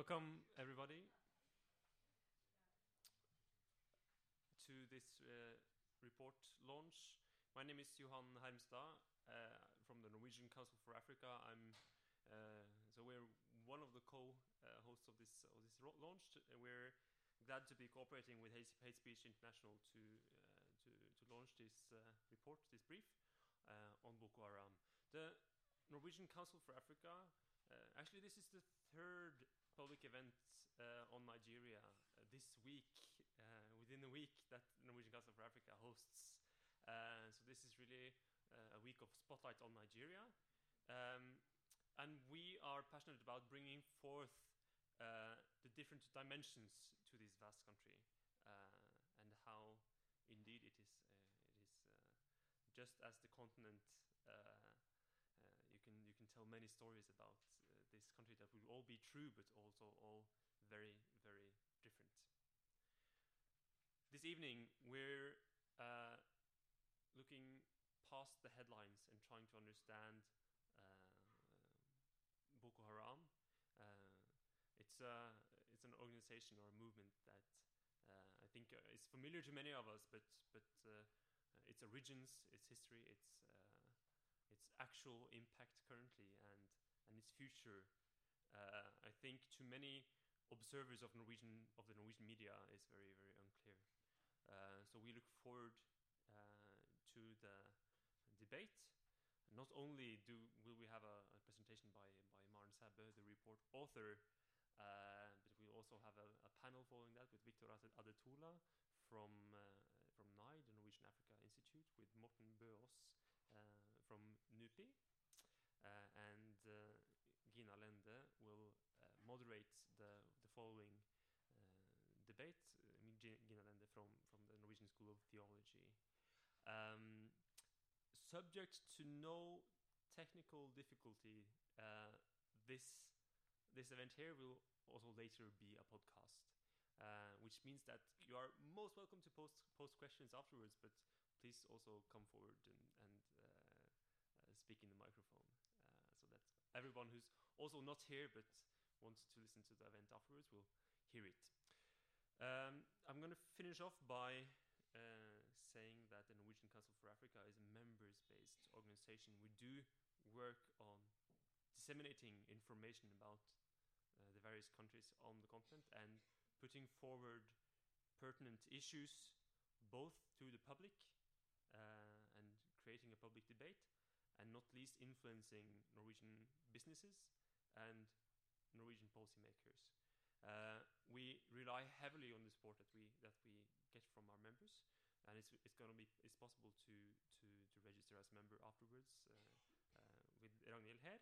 Welcome, everybody, to this uh, report launch. My name is Johan Hermstad uh, from the Norwegian Council for Africa. I'm uh, so we're one of the co-hosts of this of this launch. We're glad to be cooperating with Hate Speech International to uh, to to launch this uh, report, this brief uh, on Boko Haram. The Norwegian Council for Africa. actually, this is the third public event uh, on Nigeria uh, this week, uh, within a week that Norwegian Council for Africa hosts. so this is really a week of spotlight on Nigeria. Um, and we are passionate about bringing forth uh, the different dimensions to this vast country uh, and how indeed it is uh, it is just as the continent you can you can tell many stories about this country that will all be true, but also all very very different. This evening we're uh, looking past the headlines and trying to understand Boko Haram. it's a it's an organization or a movement that uh, I think uh, is familiar to many of us, but but uh, its origins, its history, its its actual impact currently and and its future. Uh, I think to many observers of Norwegian of the Norwegian media is very very unclear. Uh, so we look forward uh, to the debate. Not only do will we have a, a presentation by by Maren Sæbø, the report author, uh, but we'll also have a, a, panel following that with Victor Adetula from uh, from NIDE, the Norwegian Africa Institute, with Morten Bøås uh, from NUPI. Uh, and moderate the, the following debate. I mean, Gina Lende from, from the Norwegian School of Theology. Um, subject to no technical difficulty, this this event here will also later be a podcast. Uh, which means that you are most welcome to post post questions afterwards. But please also come forward and, and uh, uh, speak in the microphone, uh, so that everyone who's also not here but wants to listen to the event afterwards will hear it. Um, I'm going to finish off by uh, saying that the Norwegian Council for Africa is a members-based organization. We do work on disseminating information about uh, the various countries on the continent and putting forward pertinent issues both to the public uh, and creating a public debate, and not least influencing Norwegian businesses and Norwegian policymakers. Uh, we rely heavily on the support that we that we get from our members, and it's it's going to be it's possible to to to register as a member afterwards uh, uh, with Ragnhild here,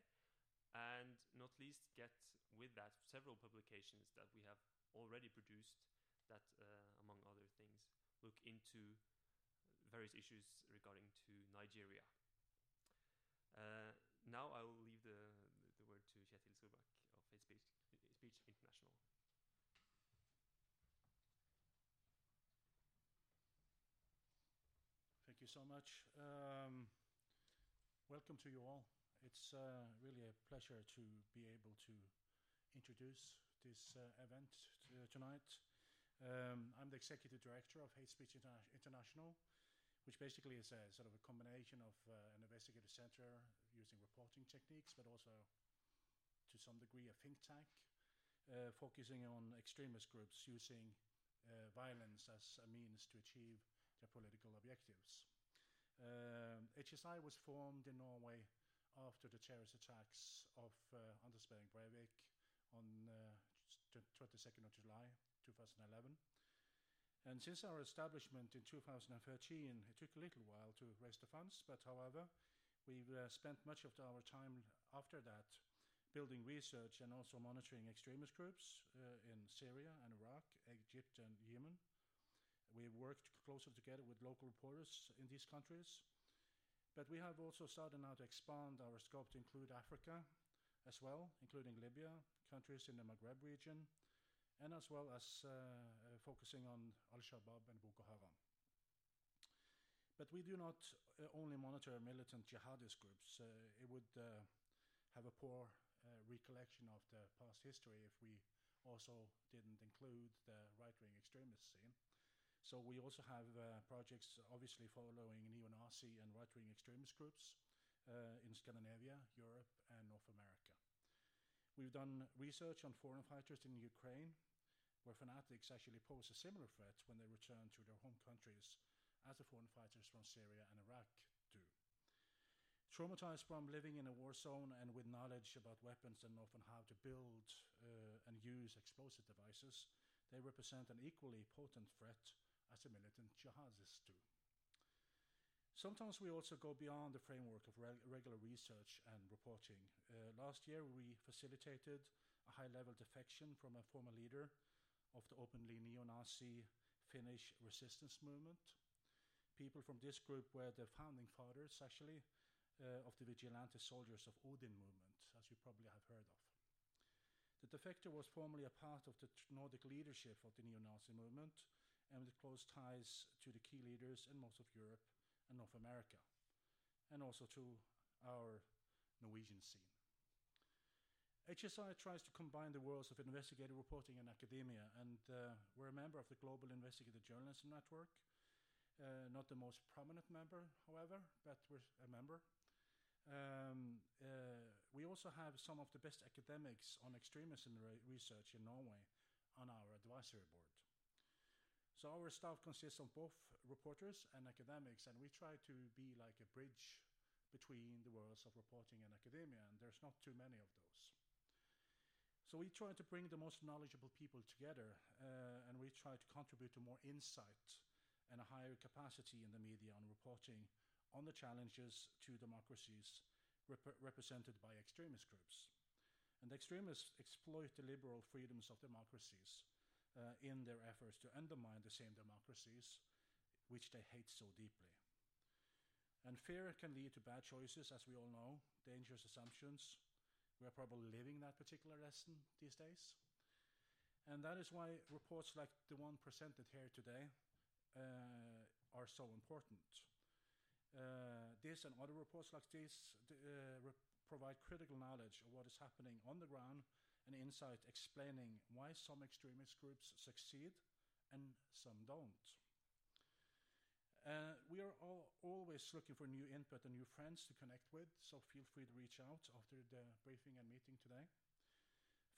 and not least get with that several publications that we have already produced that, uh, among other things, look into various issues regarding to Nigeria. Uh, now I will leave the, the word to Kjetil Solbakk of Hate Speech, Speech International. Thank you so much. Um, welcome to you all. It's uh, really a pleasure to be able to introduce this uh, event tonight. Um, I'm the executive director of Hate Speech Interna International, which basically is a sort of a combination of uh, an investigative center using reporting techniques, but also to some degree a think tank uh, focusing on extremist groups using uh, violence as a means to achieve their political objectives. Um, HSI was formed in Norway after the terrorist attacks of uh, Anders Behring Breivik on uh, 22nd of July 2011. And since our establishment in 2013, it took a little while to raise the funds, but however, we've uh, spent much of our time after that building research and also monitoring extremist groups uh, in Syria and Iraq, Egypt, and Yemen. We've worked closely together with local reporters in these countries. But we have also started now to expand our scope to include Africa as well, including Libya, countries in the Maghreb region, and as well as uh, uh, focusing on Al Shabaab and Boko Haram. But we do not uh, only monitor militant jihadist groups. Uh, it would have a poor recollection of the past history if we also didn't include the right-wing extremist scene. So we also have uh, projects obviously following neo-Nazi and right-wing extremist groups uh, in Scandinavia, Europe, and North America. We've done research on foreign fighters in Ukraine, where fanatics actually pose a similar threat when they return to their home countries as the foreign fighters from Syria and Iraq do. Traumatized from living in a war zone and with knowledge about weapons and often how to build uh, and use explosive devices, they represent an equally potent threat as a militant jihadists do. Sometimes we also go beyond the framework of reg regular research and reporting. Uh, last year, we facilitated a high level defection from a former leader of the openly neo Nazi Finnish resistance movement. People from this group were the founding fathers, actually, uh, of the vigilante soldiers of Odin movement, as you probably have heard of. The defector was formerly a part of the Nordic leadership of the neo Nazi movement and with close ties to the key leaders in most of Europe and North America, and also to our Norwegian scene. HSI tries to combine the worlds of investigative reporting and academia, and uh, we're a member of the Global Investigative Journalism Network. Uh, not the most prominent member, however, but we're a member. Um, uh, we also have some of the best academics on extremism re research in Norway on our advisory board. So our staff consists of both reporters and academics, and we try to be like a bridge between the worlds of reporting and academia, and there's not too many of those. So we try to bring the most knowledgeable people together, uh, and we try to contribute to more insight and a higher capacity in the media on reporting on the challenges to democracies rep represented by extremist groups. And extremists exploit the liberal freedoms of democracies uh, in their efforts to undermine the same democracies which they hate so deeply. And fear can lead to bad choices, as we all know, dangerous assumptions. We are probably living that particular lesson these days. And that is why reports like the one presented here today uh, are so important. Uh, this and other reports like this uh, provide critical knowledge of what is happening on the ground and insight explaining why some extremist groups succeed and some don't. Uh, we are all always looking for new input and new friends to connect with, so feel free to reach out after the briefing and meeting today.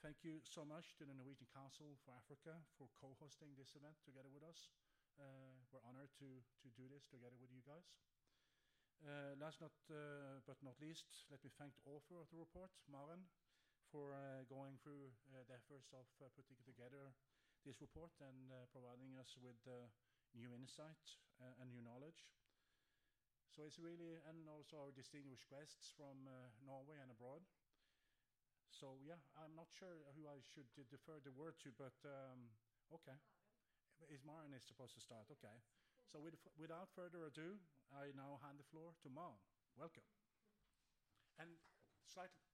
Thank you so much to the Norwegian Council for Africa for co-hosting this event together with us. Uh, we're honored to, to do this together with you guys. Uh, last not, uh, but not least, let me thank the author of the report, Maren, for uh, going through uh, the efforts of uh, putting together this report and providing us with new insight and new knowledge. So it's really, and also our distinguished guests from Norway and abroad. So yeah, I'm not sure who I should defer the word to, but um, okay. Is Maren is supposed to start? Okay. So with, without further ado, I now hand the floor to Maren. Welcome. And slightly,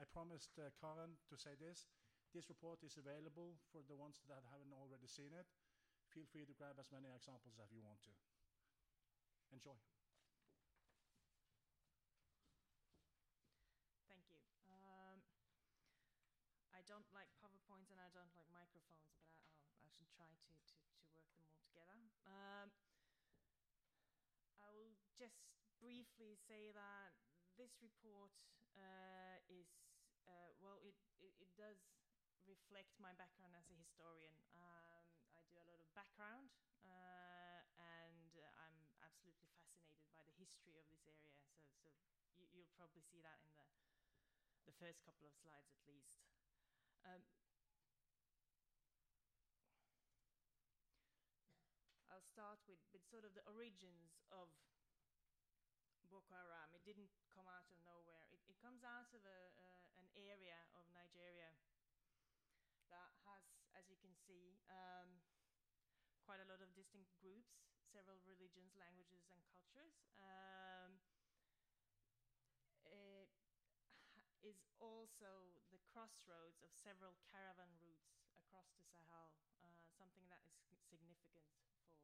I promised uh, Karen to say this. This report is available for the ones that haven't already seen it. Feel free to grab as many examples as you want to. Enjoy. Thank you. Um, I don't like PowerPoints and I don't like microphones, but I, I should try to, to, to, work them all together. Um, I will just briefly say that this report uh, is uh, well, it, it, it does reflect my background as a historian. Um, I do a lot of background, uh, and uh, I'm absolutely fascinated by the history of this area. So, so you, will probably see that in the the first couple of slides, at least. Um, I'll start with, with sort of the origins of Boko Haram. It didn't come out of nowhere. It, it comes out of a, area of Nigeria that has, as you can see, um, quite a lot of distinct groups, several religions, languages, and cultures. Um, it is also the crossroads of several caravan routes across the Sahel, uh, something that is significant for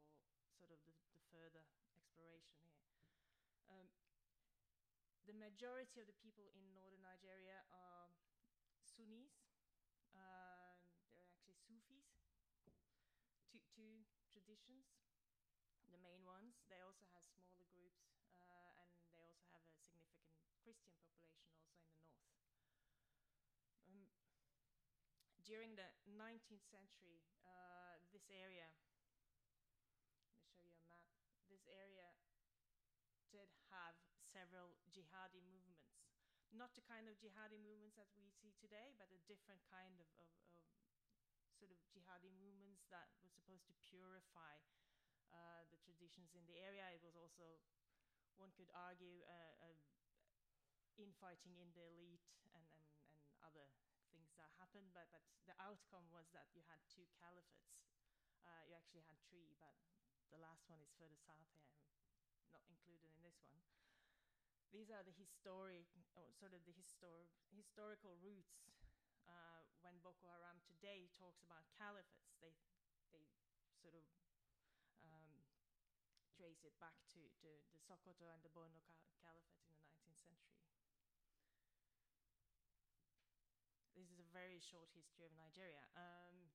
sort of the, the further exploration here. Um, the majority of the people in northern Nigeria are Sunnis. Um, they're actually Sufis, two, two traditions, the main ones. They also have smaller groups, uh, and they also have a significant Christian population also in the north. Um, during the 19th century, uh, this area, let me show you a map, this area did have several jihadi movements. Not the kind of jihadi movements that we see today, but a different kind of, of, of sort of jihadi movements that were supposed to purify uh, the traditions in the area. It was also, one could argue, uh, infighting in the elite and, and, and other things that happened, but, but the outcome was that you had two caliphates. Uh, you actually had three, but the last one is further south here, not included in this one. These are the historic, or sort of the histor- historical roots. Uh, when Boko Haram today talks about caliphates, they they sort of um, trace it back to, to the Sokoto and the Borno cal- caliphate in the 19th century. This is a very short history of Nigeria. Um,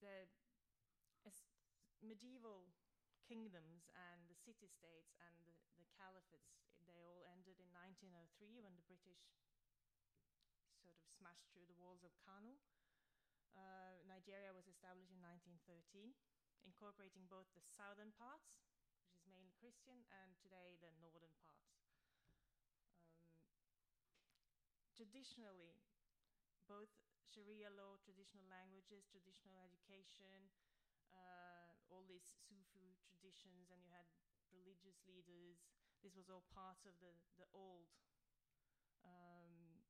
the medieval kingdoms and the city states and the, the caliphates, they all ended in 1903 when the British sort of smashed through the walls of Kano. Uh, Nigeria was established in 1913, incorporating both the southern parts, which is mainly Christian, and today the northern parts. Um, traditionally, both Sharia law, traditional languages, traditional education, uh, all these Sufi traditions, and you had religious leaders. This was all part of the the old um,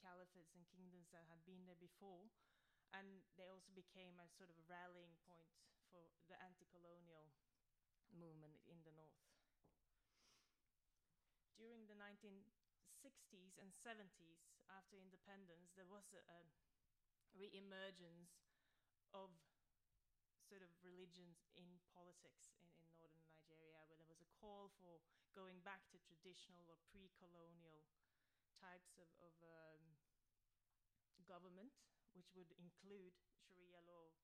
caliphates and kingdoms that had been there before, and they also became a sort of a rallying point for the anti-colonial movement in the north. During the 1960s and 70s, after independence, there was a, a re-emergence of sort of religions in politics in, in northern Nigeria, where there was a call for going back to traditional or pre colonial types of, of um, government, which would include Sharia law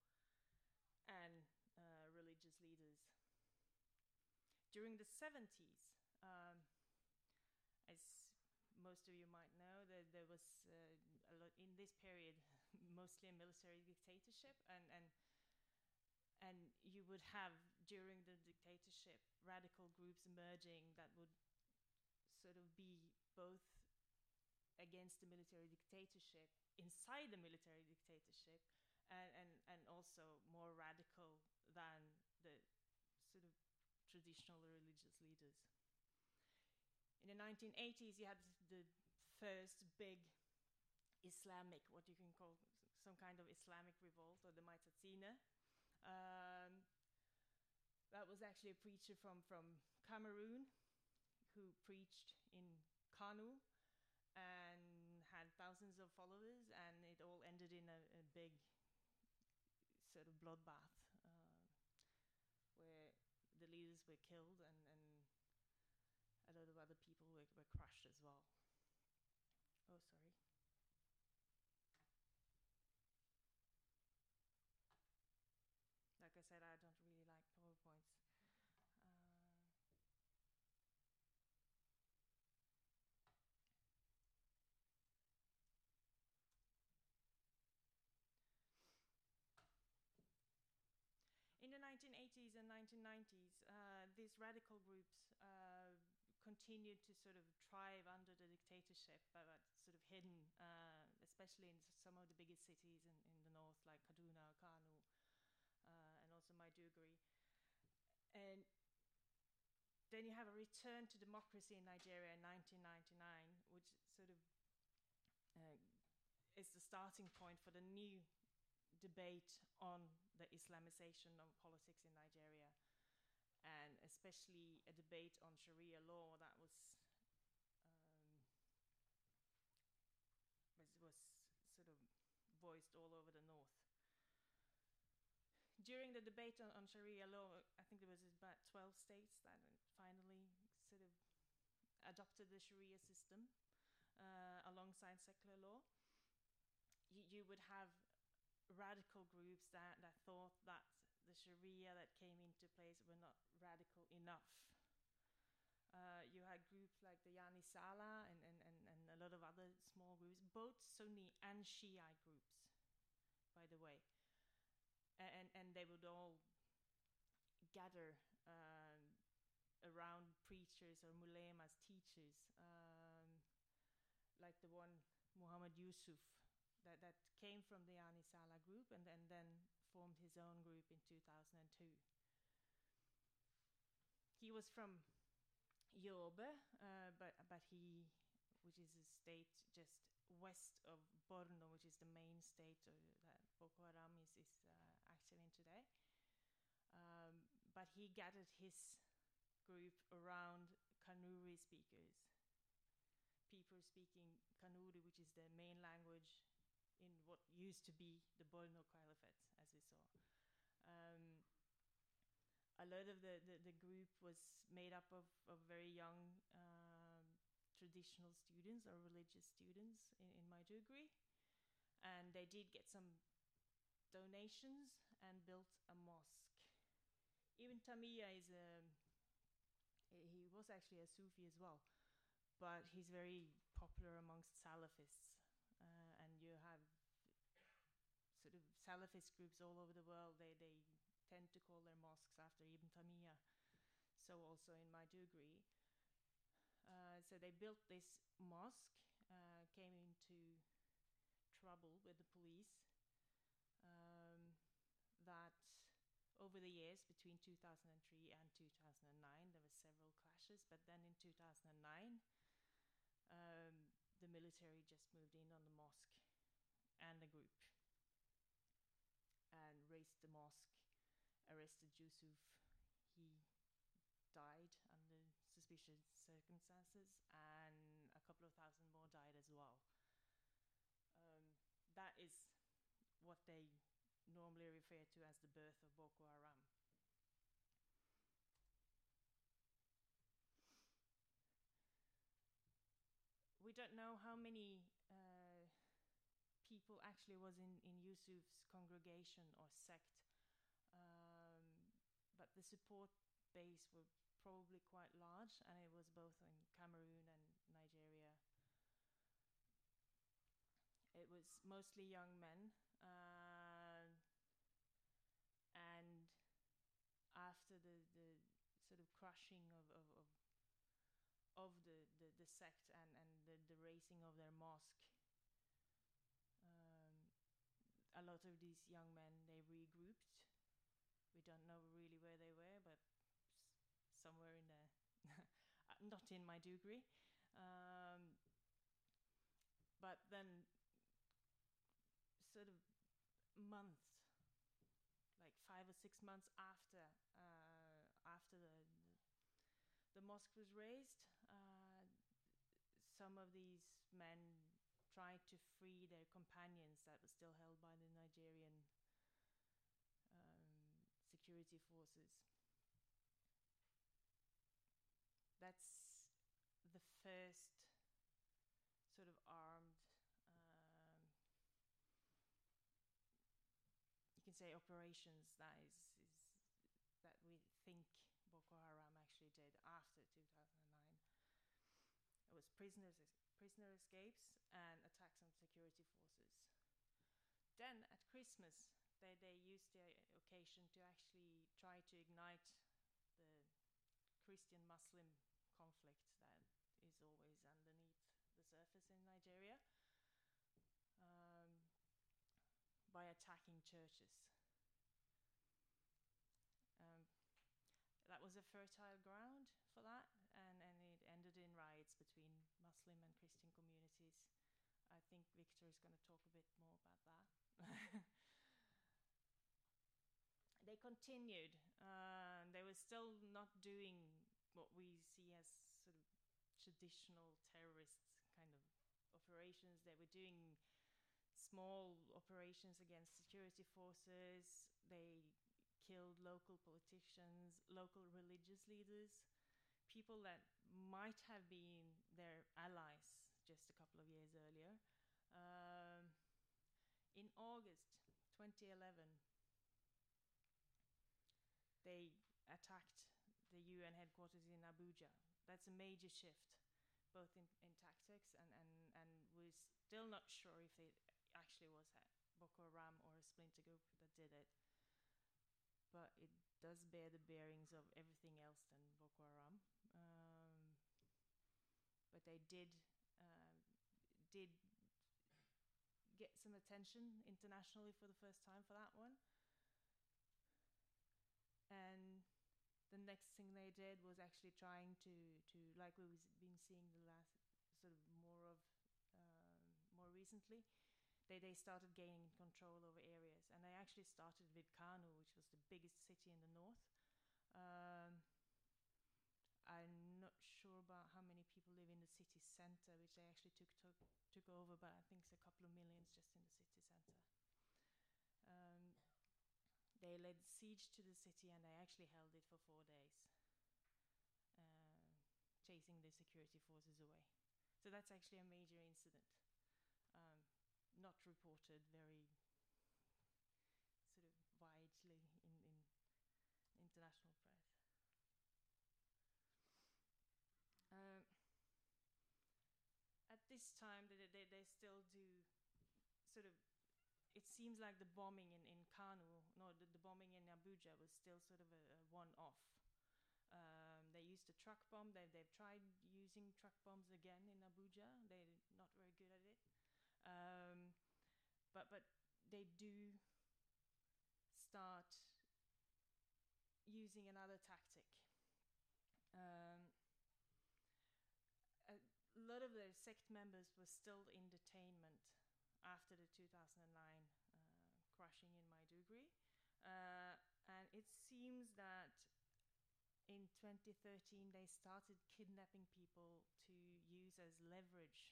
and uh, religious leaders. During the 70s, um, as most of you might know, that there was uh, a lot in this period mostly a military dictatorship, and, and and you would have during the dictatorship radical groups emerging that would sort of be both against the military dictatorship inside the military dictatorship and, and, and also more radical than the sort of traditional religious leaders. In the 1980s, you had the first big Islamic, what you can call some kind of Islamic revolt, or the Maitatsine, um, that was actually a preacher from, from Cameroon who preached in Kano and had thousands of followers, and it all ended in a, a big sort of bloodbath uh, where the leaders were killed and, and a lot of other people were, were crushed as well. Oh, sorry. Like I said, I don't really like PowerPoints. Uh, in the 1980s and 1990s, uh, these radical groups uh, continued to sort of thrive under the dictatorship, but, sort of hidden, uh, especially in some of the biggest cities in, in the north, like Kaduna, Kano, uh, and also Maiduguri. And then you have a return to democracy in Nigeria in 1999, which sort of uh, is the starting point for the new debate on the Islamization of politics in Nigeria, and especially a debate on Sharia law that was um, was, sort of voiced all over the north during the debate on, on, Sharia law, I think there was about 12 states that finally sort of adopted the Sharia system uh, alongside secular law. You, would have radical groups that, that thought that the Sharia that came into place were not radical enough. Uh, you had groups like the Yan Izala and, and, and, and a lot of other small groups, both Sunni and Shiite groups, by the way. And, and they would all gather um, around preachers or mulemas, teachers, um, like the one Muhammad Yusuf that, that came from the Yan Izala group and then, then formed his own group in 2002. He was from Yobe, uh, but but he, which is a state just west of Borno, which is the main state that Boko Haram is is uh, active in today. Um, but he gathered his group around Kanuri speakers, people speaking Kanuri, which is the main language in what used to be the Borno Caliphate, as we saw. Um, a lot of the, the, the, group was made up of, of very young um, traditional students or religious students in, in Maiduguri. And they did get some donations and built a mosque. Ibn Taymiyyah is a, he was actually a Sufi as well, but he's very popular amongst Salafists. Uh, and you have sort of Salafist groups all over the world. They, they tend to call their mosques after Ibn Taymiyyah. So also in Maiduguri. Uh, so they built this mosque, uh, came into trouble with the police. Um, that over the years between 2003 and 2009, there were several clashes, but then in 2009, um, the military just moved in on the mosque and the group the mosque arrested Yusuf. He died under suspicious circumstances, and a couple of thousand more died as well. Um, that is what they normally refer to as the birth of Boko Haram. We don't know how many people actually was in, in Yusuf's congregation or sect um, but the support base were probably quite large, and it was both in Cameroon and Nigeria. It was mostly young men, uh, and after the, the sort of crushing of, of, of, of the, the, the, sect and, and the, the razing of their mosque, um, a lot of these young men they regrouped we don't know really where they were, but somewhere in there, uh, not in Maiduguri. Um, but then, sort of months, like five or six months after uh, after the, the, the mosque was raised, uh, some of these men tried to free their companions that were still held by the Nigerian um, security forces. That's the first sort of armed, um, you can say, operations that is, is that we think Boko Haram actually did after 2009. It was prisoners, prisoner escapes and attacks on security forces. Then at Christmas, they, they used the occasion to actually try to ignite the Christian Muslim conflict that is always underneath the surface in Nigeria um, by attacking churches. Um, that was a fertile ground for that, and, and it ended in riots between Muslim and Christian communities. I think Victor is going to talk a bit more about that. they continued. Uh, they were still not doing what we see as sort of traditional terrorist kind of operations. They were doing small operations against security forces. They killed local politicians, local religious leaders, people that might have been their allies just a couple of years earlier. Um, in August 2011, they attacked the UN headquarters in Abuja. That's a major shift, both in, in tactics and, and, and we're still not sure if it actually was Boko Haram or a splinter group that did it. But it does bear the bearings of everything else than Boko Haram. Um, but they did uh, did get some attention internationally for the first time for that one. And the next thing they did was actually trying to, to like we've been seeing the last sort of more of um, more recently, they, they started gaining control over areas. And they actually started with Kano, which was the biggest city in the north. Um, I'm not sure about how many people live in the city center, which they actually took took, took over, but I think it's a couple of millions just in the city center. Um, they laid siege to the city and they actually held it for four days, uh, chasing the security forces away. So that's actually a major incident, um, not reported very sort of widely in, in international press. Um, at this time, they, they, they still do sort of. It seems like the bombing in, in Kano, no, the, the bombing in Abuja was still sort of a, a one off. Um, they used a truck bomb. They, they've tried using truck bombs again in Abuja. They're not very good at it. Um, but, but they do start using another tactic. Um, a lot of the sect members were still in detainment after the 2009 uh, crushing in Maiduguri. Uh, and it seems that in 2013 they started kidnapping people to use as leverage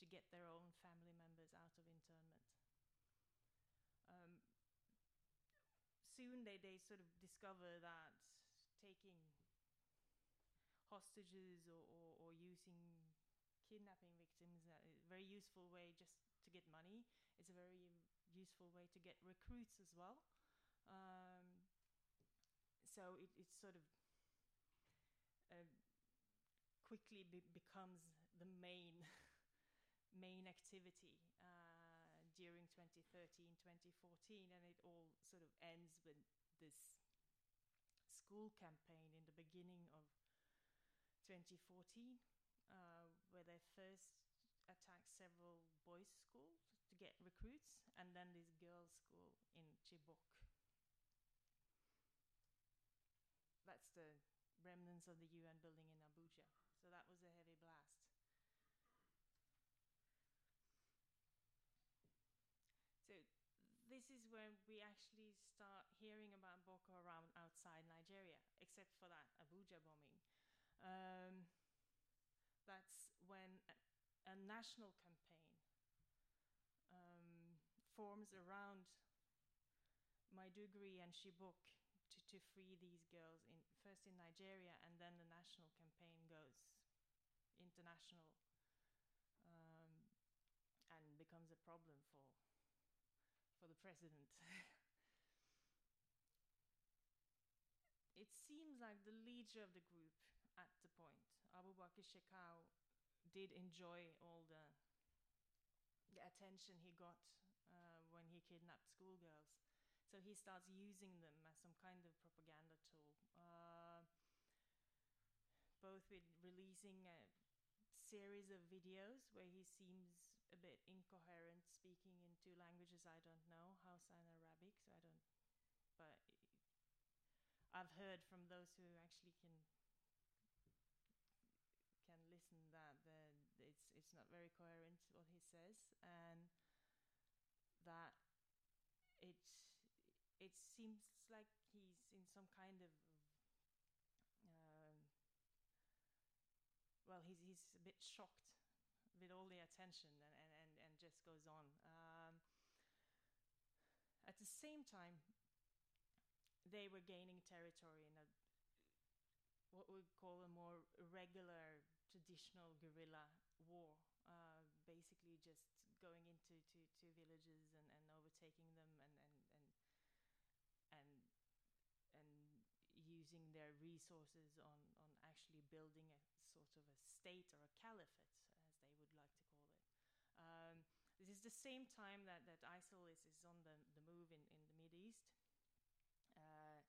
to get their own family members out of internment. Um, soon they, they sort of discover that taking hostages or, or, or using kidnapping victims uh, a very useful way just to get money. It's a very useful way to get recruits as well. Um, so it, it's sort of uh, quickly be becomes the main main activity uh, during 2013 2014 and it all sort of ends with this school campaign in the beginning of 2014, uh, where they first attacked several boys' schools to get recruits, and then this girls' school in Chibok. That's the remnants of the UN building in Abuja. So that was a heavy blast. So this is when we actually start hearing about Boko Haram outside Nigeria, except for that Abuja bombing. Um, that's when a, a national campaign um, forms around Maiduguri and Chibok to, to free these girls in first in Nigeria and then the national campaign goes international um, and becomes a problem for for the president. it seems like the leader of the group at the point. Abu Bakr Shekau did enjoy all the, the attention he got uh, when he kidnapped schoolgirls. So he starts using them as some kind of propaganda tool, uh, both with releasing a series of videos where he seems a bit incoherent, speaking in two languages. I don't know, Hausa and Arabic, so I don't, but I've heard from those who actually can can listen that then it's what he says and that it it seems like he's in some kind of um, well he's he's a bit shocked with all the attention and and, and, and just goes on. Um, at the same time they were gaining territory in a what we call a more regular traditional guerrilla war, basically just going into to, to villages and, and overtaking them and and and and and using their resources on on actually building a sort of a state or a caliphate, as they would like to call it. Um, this is the same time that, that ISIL is, is on the, the move in, in the Mid East. Uh,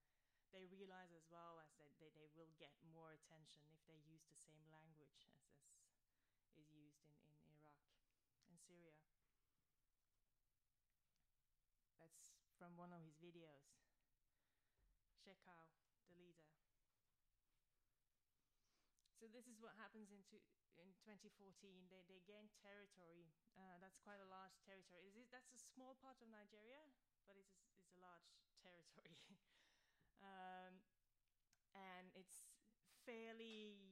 they realize as well as that they, they will get more attention if they use the same language as, as is used in, in Iraq and Syria. That's from one of his videos. Shekau, the leader. So this is what happens in, in 2014. They, they gain territory. Uh, that's quite a large territory. Is it, that's a small part of Nigeria, but it's a, it's a large territory. um, and it's fairly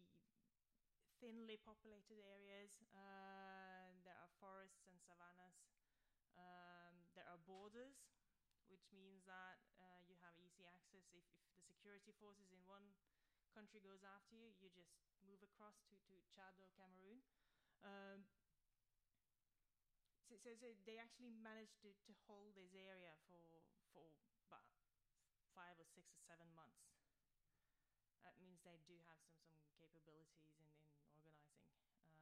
thinly populated areas. Uh, there are forests and savannas. Um, there are borders, which means that uh, you have easy access. If, if the security forces in one country goes after you, you just move across to, to Chad or Cameroon. Um, so, so, so, they actually managed to, to hold this area for for about five or six or seven months. That means they do have some, some capabilities in, in organizing um,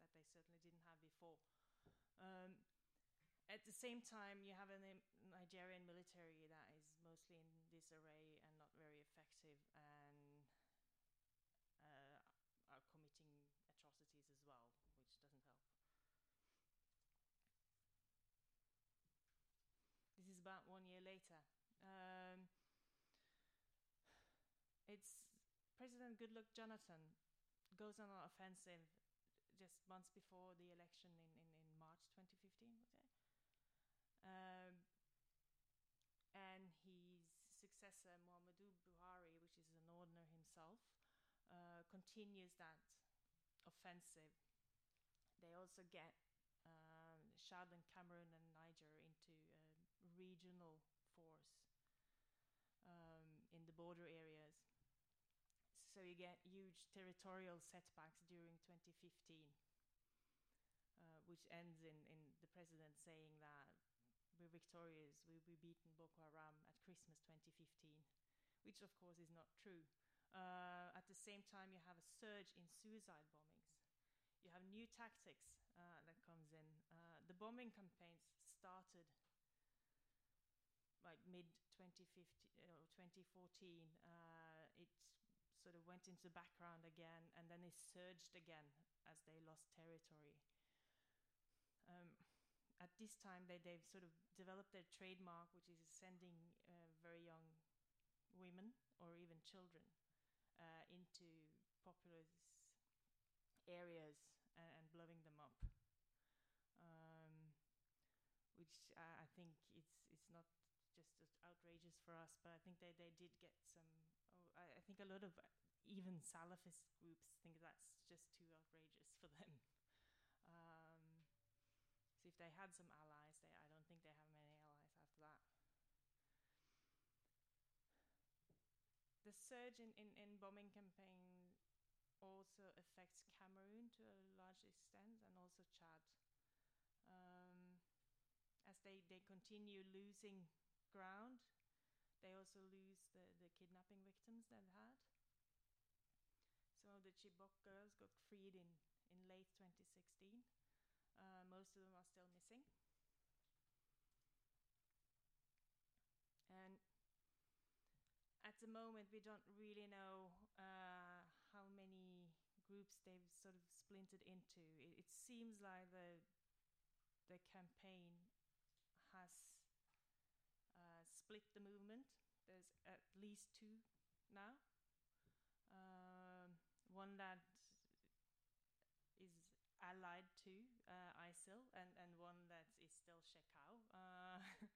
that they certainly didn't have before. Um, at the same time, you have a Nigerian military that is mostly in disarray and not very effective and uh, are committing atrocities as well, which doesn't help. This is about one year later. Um, it's President Goodluck Jonathan goes on an offensive just months before the election in, in, in March 2015, was it? Um, and his successor, Muhammadu Buhari, which is an ordinary himself, uh, continues that offensive. They also get um, Chad and Cameroon and Niger into a regional force um, in the border areas. So you get huge territorial setbacks during 2015, uh, which ends in, in the president saying that we're victorious, we'll be beaten Boko Haram at Christmas 2015, which of course is not true. Uh, at the same time, you have a surge in suicide bombings. You have new tactics uh, that comes in. Uh, the bombing campaigns started like mid 2015 or 2014. it sort of went into the background again, and then they surged again as they lost territory. Um, at this time, they, they've sort of developed their trademark, which is sending uh, very young women or even children uh, into populous areas and, and, blowing them up. Um, which I, I think it's it's not just outrageous for us, but I think they, they did get some. I, I think a lot of even Salafist groups think that's just too outrageous for them. Um, so if they had some allies, they I don't think they have many allies after that. The surge in, in, in bombing campaign also affects Cameroon to a large extent and also Chad. Um, as they, they continue losing ground, they also lose the, the kidnapping victims they've had. Some of the Chibok girls got freed in, in late 2016. Uh, most of them are still missing. And at the moment, we don't really know uh, how many groups they've sort of splintered into. It, it, seems like the the campaign has split the movement. There's at least two now. Um, one that is allied to uh, ISIL, and, and one that is still Shekau. Uh,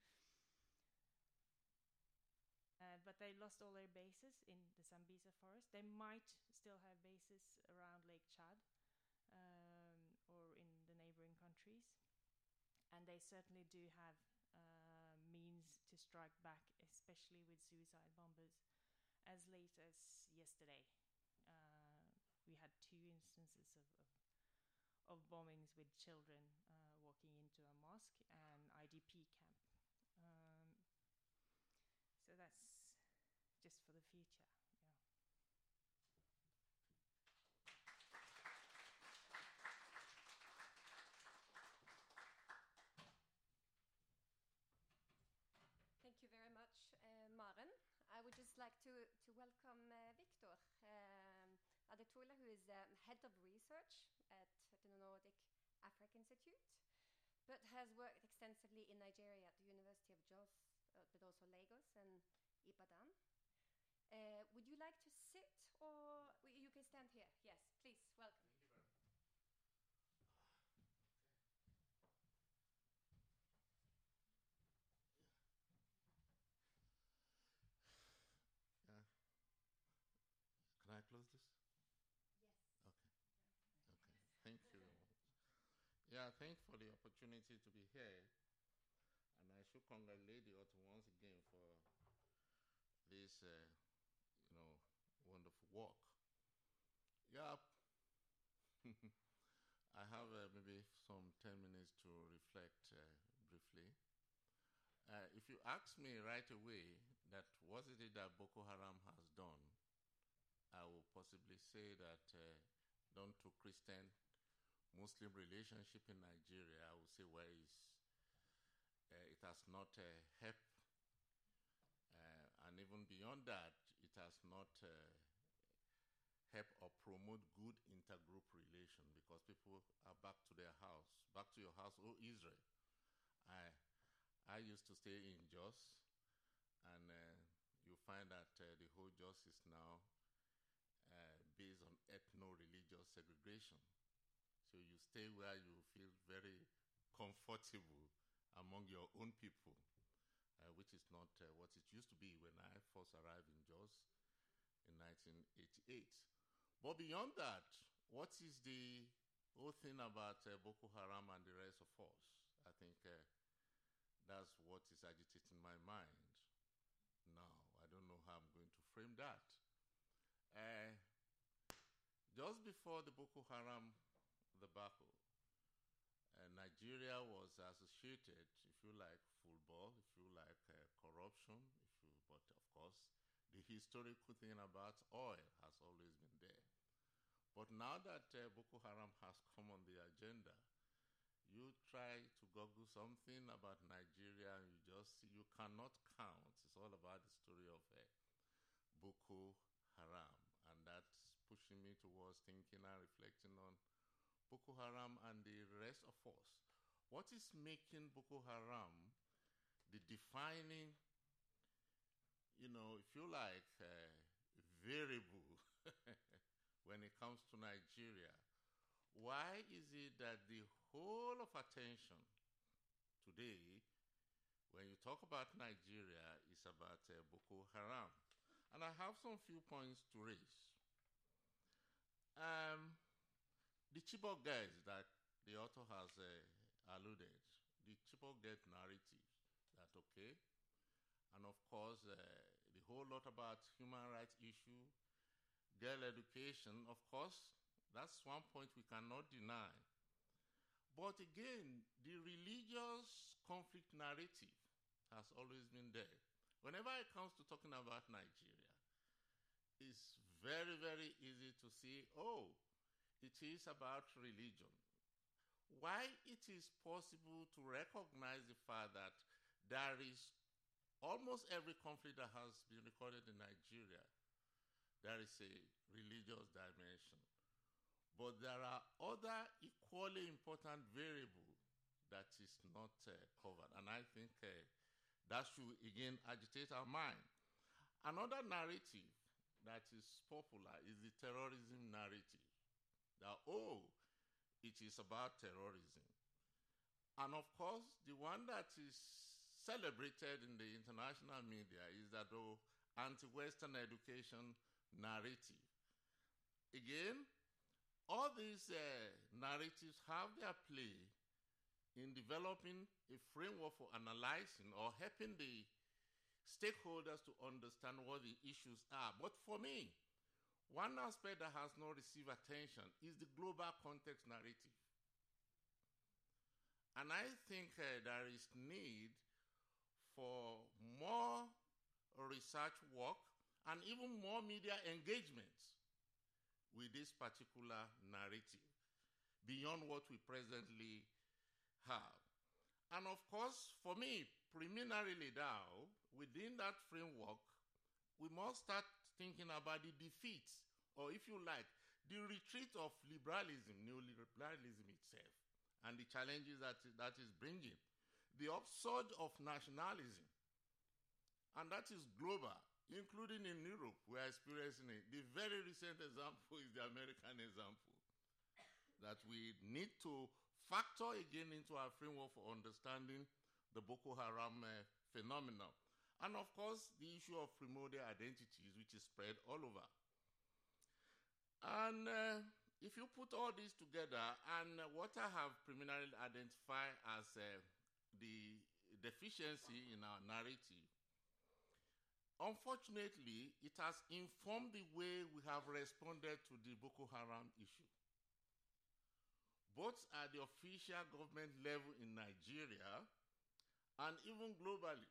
Uh, but they lost all their bases in the Sambisa forest. They might still have bases around Lake Chad um, or in the neighboring countries. And they certainly do have to strike back, especially with suicide bombers. As late as yesterday, uh, we had two instances of, of, of bombings with children uh, walking into a mosque and IDP camp focused for the future. Yeah. Thank you very much, uh, Maren. I would just like to, to welcome uh, Victor um, Adetula, who is um, head of research at the Nordic Africa Institute, but has worked extensively in Nigeria at the University of Jos, uh, but also Lagos and Ibadan. Uh, would you like to sit, or you can stand here? Yes, please, welcome. Yeah. Can I close this? Yes. Okay. Okay. Thank you. Yeah, thanks for the opportunity to be here. And I should congratulate the author once again for this, uh, you know, wonderful work. Yeah. I have uh, maybe some 10 minutes to reflect uh, briefly. Uh, if you ask me right away that what is it that Boko Haram has done, I will possibly say that uh, done to Christian Muslim relationship in Nigeria, I would say well, uh, it has not uh, helped, uh, and even beyond that, it has not helped or promote good intergroup relation because people are back to their house, back to your house, oh Israel. I I used to stay in Jos, and you find that the whole Jos is now based on ethno-religious segregation. So you stay where you feel very comfortable among your own people, uh, which is not uh, what it used to be when I first arrived in Jos in 1988. But beyond that, what is the whole thing about uh, Boko Haram and the rest of us? I think uh, that's what is agitating my mind now. I don't know how I'm going to frame that. Uh, just before the Boko Haram debacle, uh, Nigeria was associated, if you like, football, if you like, uh, corruption, if you, but of course, the historical thing about oil has always been there. But now that uh, Boko Haram has come on the agenda, you try to Google something about Nigeria and you just you cannot count. It's all about the story of uh, Boko Haram. And that's pushing me towards thinking and reflecting on Boko Haram and the rest of us. What is making Boko Haram the defining, you know, if you like, uh, variable when it comes to Nigeria? Why is it that the whole of attention today, when you talk about Nigeria, is about uh, Boko Haram? And I have some few points to raise. Um, the Chibok guys that the author has uh, alluded, the Chibok get narrative, that okay, and of course uh, the whole lot about human rights issue, girl education, of course, that's one point we cannot deny. But again, the religious conflict narrative has always been there. Whenever it comes to talking about Nigeria, it's very, very easy to see, oh, it is about religion. Why it is possible to recognize the fact that there is almost every conflict that has been recorded in Nigeria, there is a religious dimension. But there are other equally important variables that is not uh, covered. And I think uh, that should again agitate our mind. Another narrative that is popular is the terrorism narrative. That, oh, it is about terrorism. And of course, the one that is celebrated in the international media is that oh, anti Western education narrative. Again, all these uh, narratives have their play in developing a framework for analyzing or helping the stakeholders to understand what the issues are. But for me, one aspect that has not received attention is the global context narrative. And I think uh, there is need for more research work and even more media engagement with this particular narrative beyond what we presently have. And of course, for me, preliminarily now, within that framework, we must start thinking about the defeat, or if you like, the retreat of liberalism, neoliberalism itself, and the challenges that that is bringing, the upsurge of nationalism, and that is global, including in Europe, we are experiencing it. The very recent example is the American example that we need to factor again into our framework for understanding the Boko Haram uh, phenomenon. And of course, the issue of primordial identities, which is spread all over. And uh, if you put all this together, and what I have preliminarily identified as uh, the deficiency in our narrative, unfortunately, it has informed the way we have responded to the Boko Haram issue both at the official government level in Nigeria and even globally,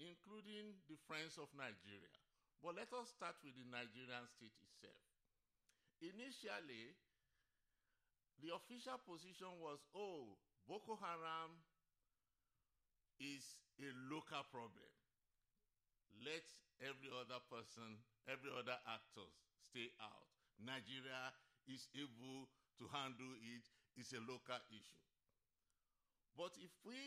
including the Friends of Nigeria. But let us start with the Nigerian state itself. Initially, the official position was oh, Boko Haram is a local problem. Let every other person, every other actor stay out. Nigeria is able to handle it. it is a local issue. But if we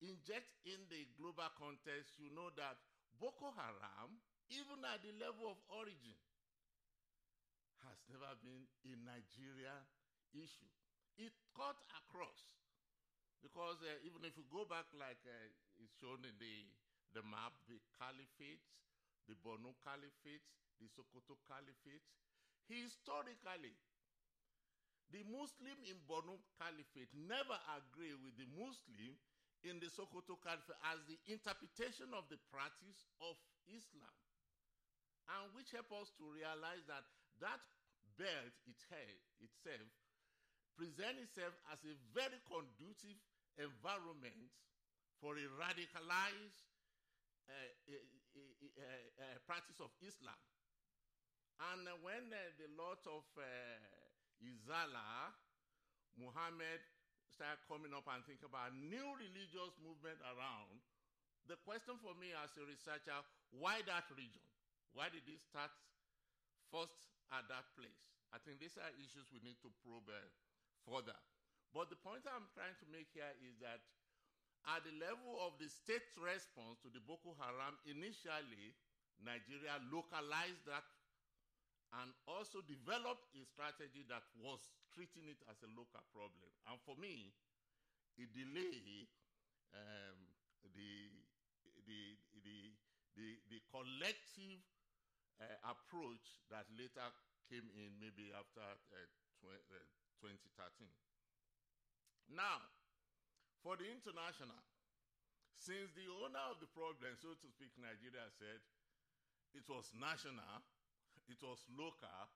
inject in the global context, you know that Boko Haram, even at the level of origin, has never been a Nigeria issue. It cut across. Because uh, even if you go back, like uh, it's shown in the, the map, the caliphates, the Borno caliphate, the Sokoto caliphate, historically, the Muslim in Borno Caliphate never agree with the Muslim in the Sokoto Caliphate as the interpretation of the practice of Islam. And which help us to realize that that belt itself present itself as a very conducive environment for a radicalized uh, uh, uh, practice of Islam. And when the lot of Izala, Muhammad started coming up and think about new religious movement around, the question for me as a researcher, why that region? Why did it start first at that place? I think these are issues we need to probe uh, further. But the point I'm trying to make here is that at the level of the state's response to the Boko Haram, initially, Nigeria localized that and also developed a strategy that was treating it as a local problem. And for me, it delayed um, the, the, the, the, the collective uh, approach that later came in maybe after uh, tw- uh, 2013. Now, for the international, since the owner of the problem, so to speak, Nigeria said it was national, it was local,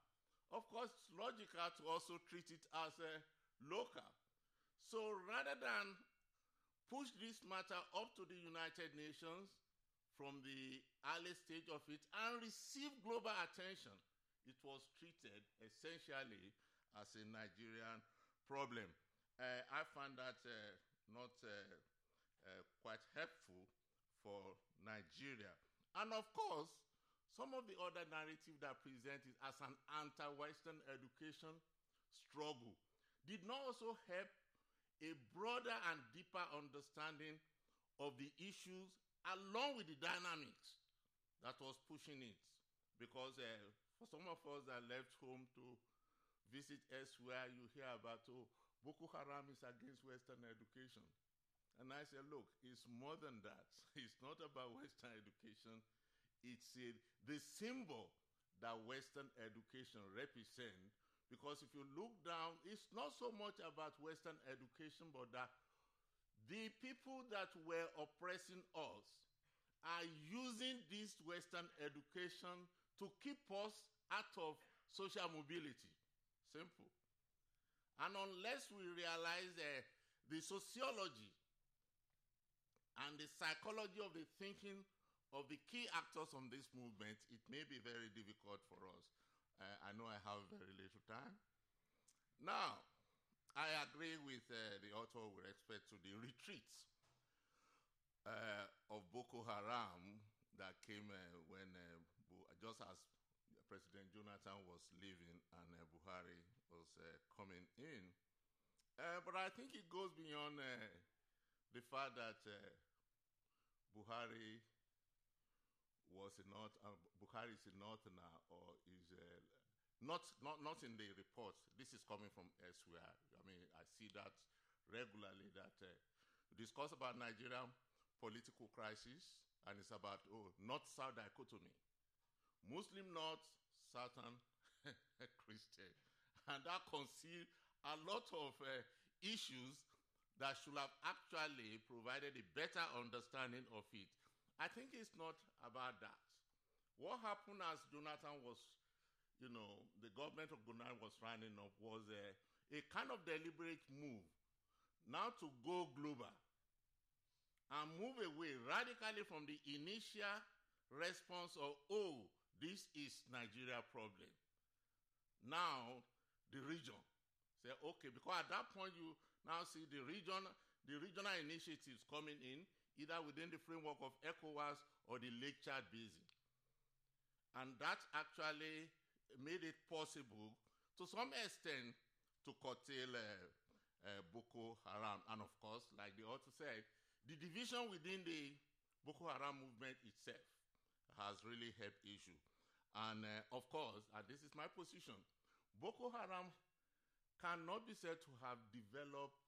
of course, it's logical to also treat it as a local. So rather than push this matter up to the United Nations from the early stage of it and receive global attention, it was treated essentially as a Nigerian problem. Uh, I find that uh, not uh, uh quite helpful for Nigeria. And of course, some of the other narrative that presented as an anti-Western education struggle did not also help a broader and deeper understanding of the issues along with the dynamics that was pushing it. Because uh, for some of us that left home to visit elsewhere, you hear about, oh, Boko Haram is against Western education. And I said, look, it's more than that. It's not about Western education, it's a, the symbol that Western education represents. Because if you look down, it's not so much about Western education, but that the people that were oppressing us are using this Western education to keep us out of social mobility. Simple. And unless we realize uh, the sociology and the psychology of the thinking of the key actors on this movement, it may be very difficult for us. Uh, I know I have very little time. Now, I agree with uh, the author with respect to the retreats uh, of Boko Haram that came uh, when uh, just as President Jonathan was leaving and uh, Buhari was coming in. But I think it goes beyond the fact that uh, Buhari was a north, uh, Buhari is northerner or is uh, not, not, not in the report. This is coming from elsewhere. I mean, I see that regularly that uh, discuss about Nigerian political crisis and it's about oh north-south dichotomy. Muslim north, southern Christian, and that conceals a lot of uh, issues that should have actually provided a better understanding of it. I think it's not about that. What happened as Jonathan was, you know, the government of Ghana was running up was a, a kind of deliberate move now to go global and move away radically from the initial response of, oh, this is Nigeria problem. Now, the region. Say, okay, because at that point you now see the region, the regional initiatives coming in, either within the framework of ECOWAS or the Lake Chad Basin. And that actually made it possible to some extent to curtail uh, uh, Boko Haram. And of course, like the author said, the division within the Boko Haram movement itself has really helped issue. And uh, of course, and this is my position, Boko Haram cannot be said to have developed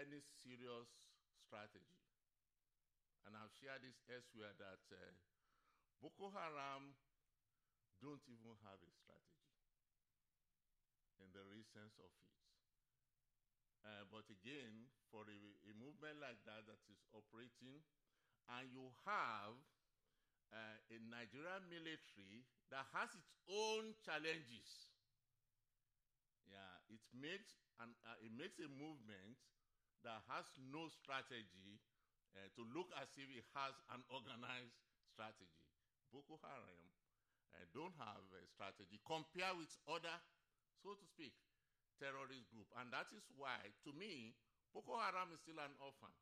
any serious strategy. And I've shared this elsewhere that uh, Boko Haram don't even have a strategy in the real sense of it. Uh, but again, for a, a, movement like that that is operating, and you have uh, a Nigerian military that has its own challenges. Yeah, it makes an, uh, it makes a movement that has no strategy uh, to look as if it has an organized strategy. Boko Haram uh, don't have a strategy compared with other, so to speak, terrorist group, and that is why, to me, Boko Haram is still an orphan.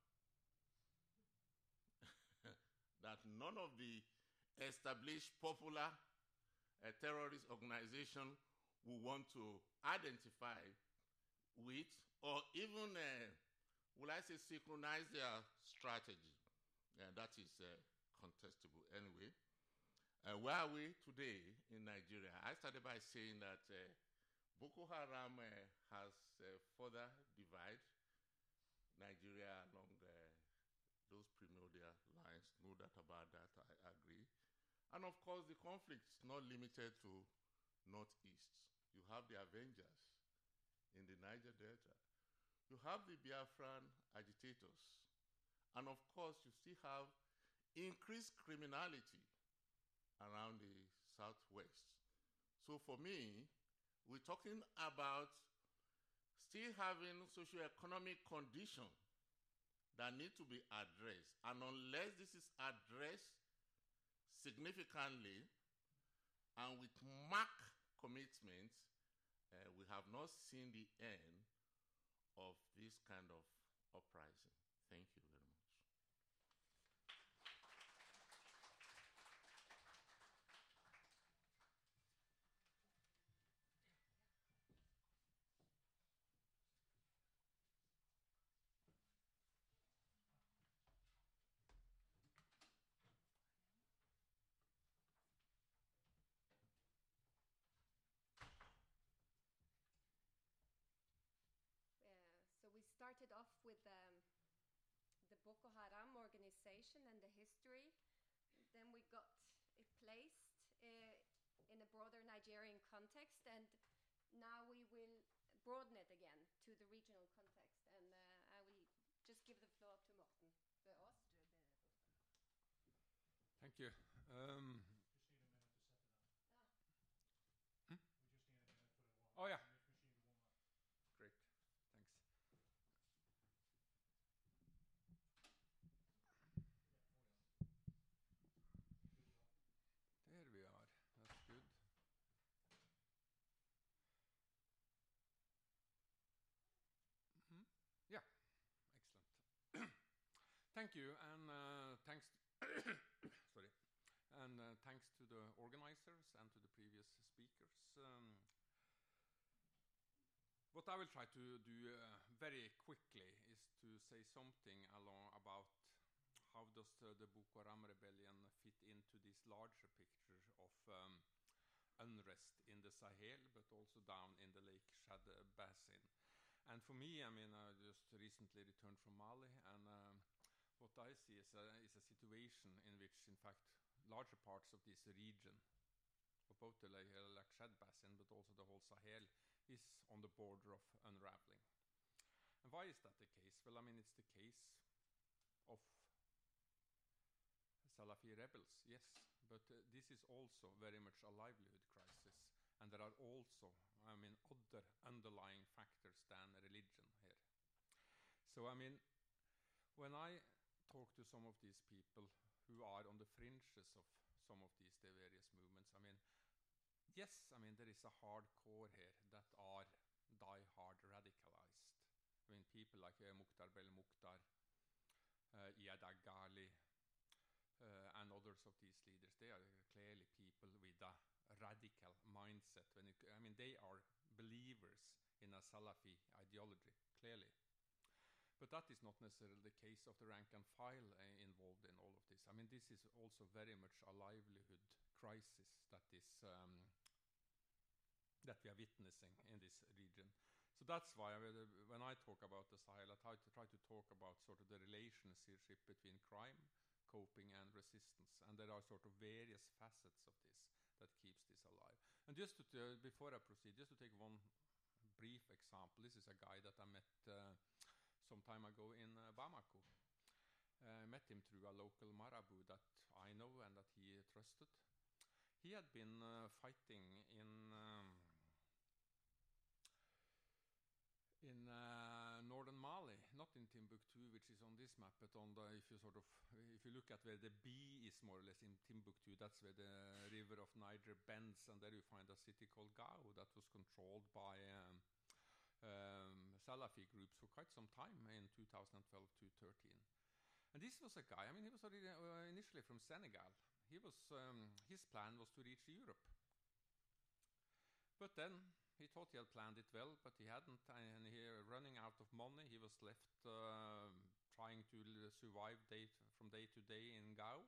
that none of the established popular uh, terrorist organization will want to identify with or even, uh, will I say, synchronize their strategy. Yeah, that is uh, contestable anyway. Uh, where are we today in Nigeria? I started by saying that uh, Boko Haram uh, has uh, further divided Nigeria along those primordial lines. No doubt about that, I agree. And of course, the conflict is not limited to Northeast. You have the Avengers in the Niger Delta. You have the Biafran agitators. And of course, you still have increased criminality around the Southwest. So for me, we're talking about still having socioeconomic conditions that need to be addressed. And unless this is addressed significantly and with marked commitment, uh, we have not seen the end of this kind of uprising. Thank you very much. Started off with um, the Boko Haram organization and the history. Then we got it placed uh, in a broader Nigerian context, and now we will broaden it again to the regional context. And uh, I will just give the floor to Morten Thank you. Um, hmm? Oh yeah. Thank you, and uh, thanks. sorry, and uh, thanks to the organizers and to the previous speakers. Um, what I will try to do uh, very quickly is to say something along about how does uh, the Boko Haram rebellion fit into this larger picture of um, unrest in the Sahel, but also down in the Lake Chad basin. And for me, I mean, I just recently returned from Mali, and um, what I see is a, is a situation in which, in fact, larger parts of this region, of both the Lake Chad basin, but also the whole Sahel, is on the border of unraveling. And why is that the case? Well, I mean, it's the case of Salafi rebels, yes, but uh, this is also very much a livelihood crisis. And there are also, I mean, other underlying factors than religion here. So, I mean, when I talk to some of these people who are on the fringes of some of these the various movements, I mean, yes, I mean, there is a hardcore here that are die-hard radicalized. I mean, people like uh, Mokhtar Belmokhtar, uh, Iyad Ag Ghaly, uh, and others of these leaders, they are clearly people with a radical mindset. When it, I mean, they are believers in a Salafi ideology, clearly. But that is not necessarily the case of the rank and file uh, involved in all of this. I mean, this is also very much a livelihood crisis that is um, that we are witnessing in this region. So that's why I, when I talk about the Sahel, I try to try to talk about sort of the relationship between crime, coping, and resistance. And there are sort of various facets of this that keeps this alive. And just to, uh, before I proceed, just to take one brief example, this is a guy that I met uh, some time ago in uh, Bamako. I met him through a local marabout that I know and that he trusted. He had been uh, fighting in um, in uh, northern Mali, not in Timbuktu, which is on this map, but on the if you sort of if you look at where the B is more or less in Timbuktu, that's where the river of Niger bends, and there you find a city called Gao that was controlled by um, um, Salafi groups for quite some time in 2012 to 13. And this was a guy. I mean, he was uh, initially from Senegal. He was um, his plan was to reach Europe, but then he thought he had planned it well, but he hadn't. And he running out of money, he was left uh, trying to survive day from day to day in Gao.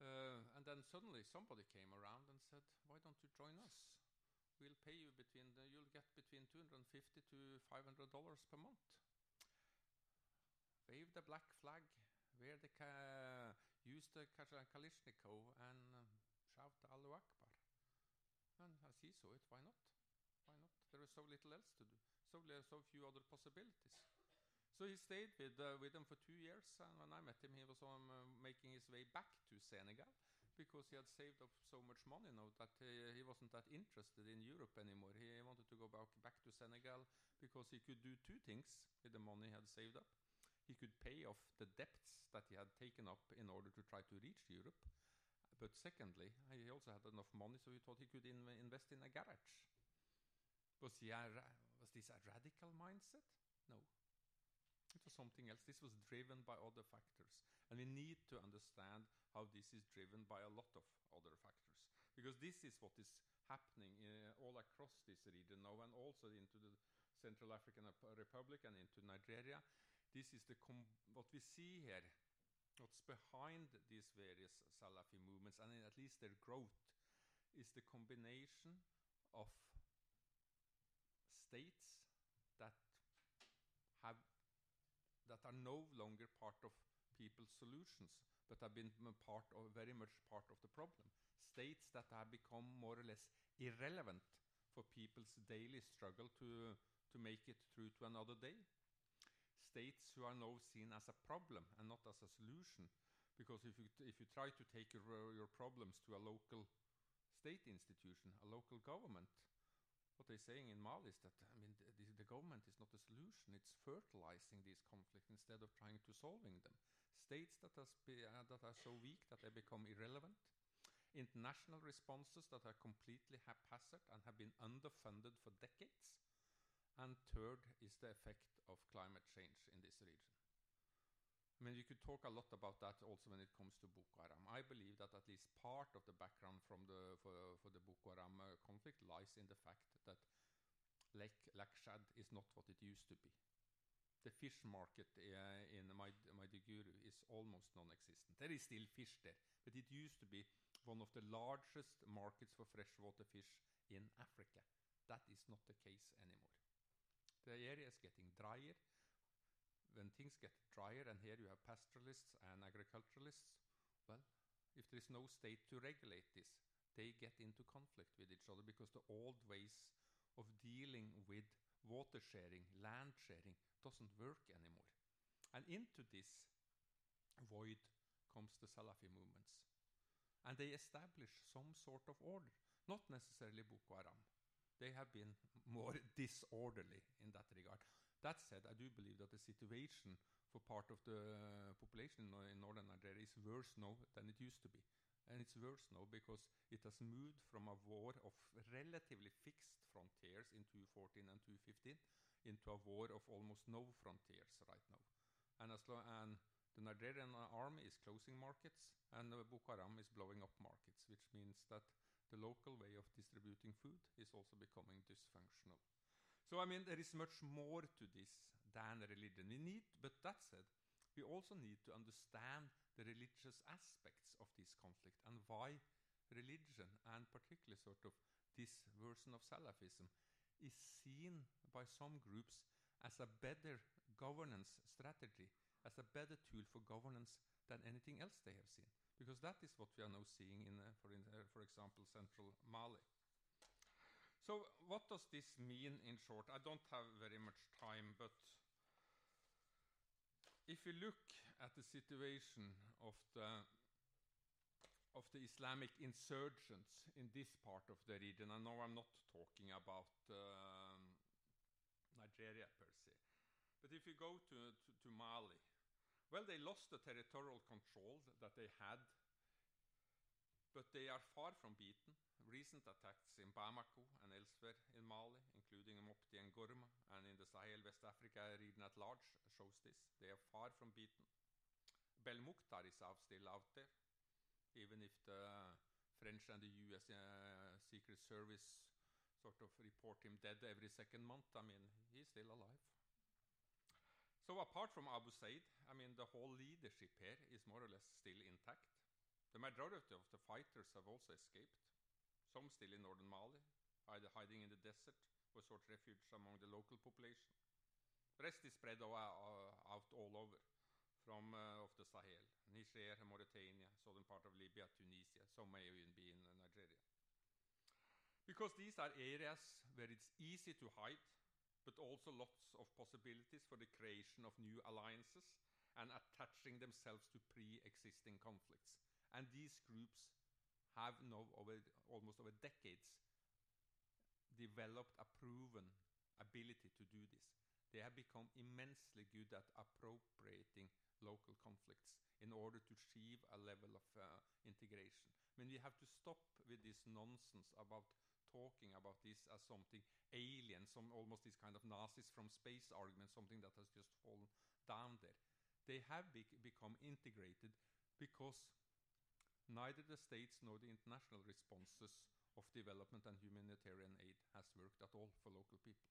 Uh, and then suddenly somebody came around and said, "Why don't you join us? We'll pay you between the, you'll get between 250 to 500 dollars per month. Wave the black flag, wear the ka- use the Kalashnikov, and uh, shout Allahu Akbar." And as he saw it, why not? Why not? There is so little else to do, so, so few other possibilities. So he stayed with, uh, with them for two years, and when I met him, he was um, uh, making his way back to Senegal because he had saved up so much money now that uh, he wasn't that interested in Europe anymore. He wanted to go back, back to Senegal because he could do two things with the money he had saved up. He could pay off the debts that he had taken up in order to try to reach Europe, but secondly, he also had enough money, so he thought he could in invest in a garage. Was, he a was this a radical mindset? No. It was something else. This was driven by other factors. And we need to understand how this is driven by a lot of other factors. Because this is what is happening uh, all across this region now, and also into the Central African Republic and into Nigeria. This is the what we see here what's behind these various Salafi movements, and at least their growth, is the combination of states that that are no longer part of people's solutions, but have been part of very much part of the problem. States that have become more or less irrelevant for people's daily struggle to to make it through to another day states who are now seen as a problem and not as a solution. Because if you, if you try to take your, your problems to a local state institution, a local government, what they're saying in Mali is that I mean the, government is not a solution; it's fertilizing these conflicts instead of trying to solving them. States that, be, uh, that are so weak that they become irrelevant, international responses that are completely haphazard and have been underfunded for decades, and third is the effect of climate change in this region. I mean, you could talk a lot about that also when it comes to Boko Haram. I believe that at least part of the background from the for, for the Boko Haram uh, conflict lies in the fact that Lake Chad is not what it used to be. The fish market uh, in Maiduguri is almost non-existent. There is still fish there, but it used to be one of the largest markets for freshwater fish in Africa. That is not the case anymore. The area is getting drier. When things get drier, and here you have pastoralists and agriculturalists, well, if there is no state to regulate this, they get into conflict with each other because the old ways of dealing with water sharing, land sharing, doesn't work anymore. And into this void comes the Salafi movements. And they establish some sort of order, not necessarily Boko Haram. They have been more disorderly in that regard. That said, I do believe that the situation for part of the population in, northern Nigeria is worse now than it used to be. And it's worse now because it has moved from a war of relatively fixed frontiers in 2014 and 2015 into a war of almost no frontiers right now. And, and the Nigerian army is closing markets, and uh, Boko Haram is blowing up markets, which means that the local way of distributing food is also becoming dysfunctional. So I mean, there is much more to this than religion. We need, but that said, we also need to understand the religious aspects of this conflict and why religion, and particularly sort of this version of Salafism, is seen by some groups as a better governance strategy, as a better tool for governance than anything else they have seen. Because that is what we are now seeing in, uh, for, in, uh, for example, central Mali. So, what does this mean in short? I don't have very much time, but if you look at the situation of the of the Islamic insurgents in this part of the region, I know I'm not talking about um, Nigeria per se, but if you go to, to, to Mali, well, they lost the territorial control that they had, but they are far from beaten. Recent attacks in Bamako and elsewhere in Mali, including Mopti and Gorma, and in the Sahel West Africa region at large, shows this. They are far from beaten. Belmokhtar is still out there, even if the French and the US uh, Secret Service sort of report him dead every second month. I mean, he's still alive. So apart from Abu Zeid, I mean, the whole leadership here is more or less still intact. The majority of the fighters have also escaped. Some still in northern Mali, either hiding in the desert or sought refuge among the local population. The rest is spread uh, out all over, from uh, of the Sahel, Niger, Mauritania, southern part of Libya, Tunisia. Some may even be in uh, Nigeria. Because these are areas where it's easy to hide, but also lots of possibilities for the creation of new alliances and attaching themselves to pre-existing conflicts. And these groups have now, over almost over decades, developed a proven ability to do this. They have become immensely good at appropriating local conflicts in order to achieve a level of uh, integration. I mean, we have to stop with this nonsense about talking about this as something alien, some almost this kind of Nazis from space argument, something that has just fallen down there. They have bec become integrated because neither the states nor the international responses of development and humanitarian aid has worked at all for local people.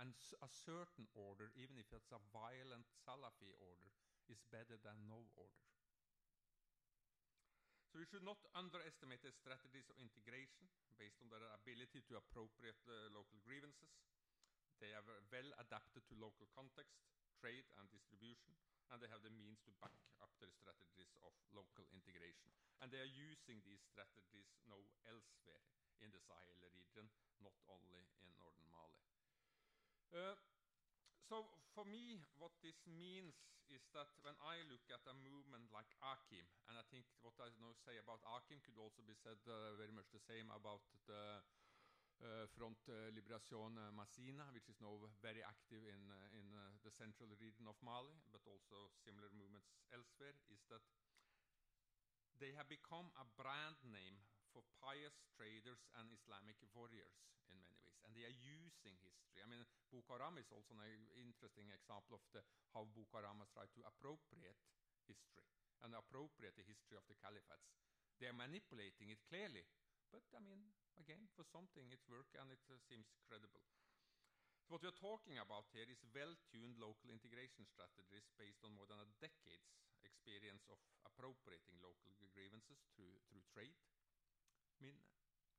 And a certain order, even if it's a violent Salafi order, is better than no order. So we should not underestimate the strategies of integration based on their ability to appropriate the local grievances. They are well adapted to local context, trade and distribution, and they have the means to back up their strategies of local integration. And they are using these strategies now elsewhere in the Sahel region, not only in northern Mali. Uh, so for me, what this means is that when I look at a movement like AQIM, and I think what I now say about AQIM could also be said uh, very much the same about the Front uh, Liberation uh, Massina, which is now very active in in the central region of Mali, but also similar movements elsewhere, is that they have become a brand name for pious traders and Islamic warriors in many ways, and they are using history. I mean, Boko Haram is also an interesting example of the, how Boko Haram has tried to appropriate history and appropriate the history of the caliphates. They are manipulating it clearly, but I mean, again, for something it works and it uh, seems credible. So what we are talking about here is well-tuned local integration strategies based on more than a decade's experience of appropriating local grievances through, through trade. I mean,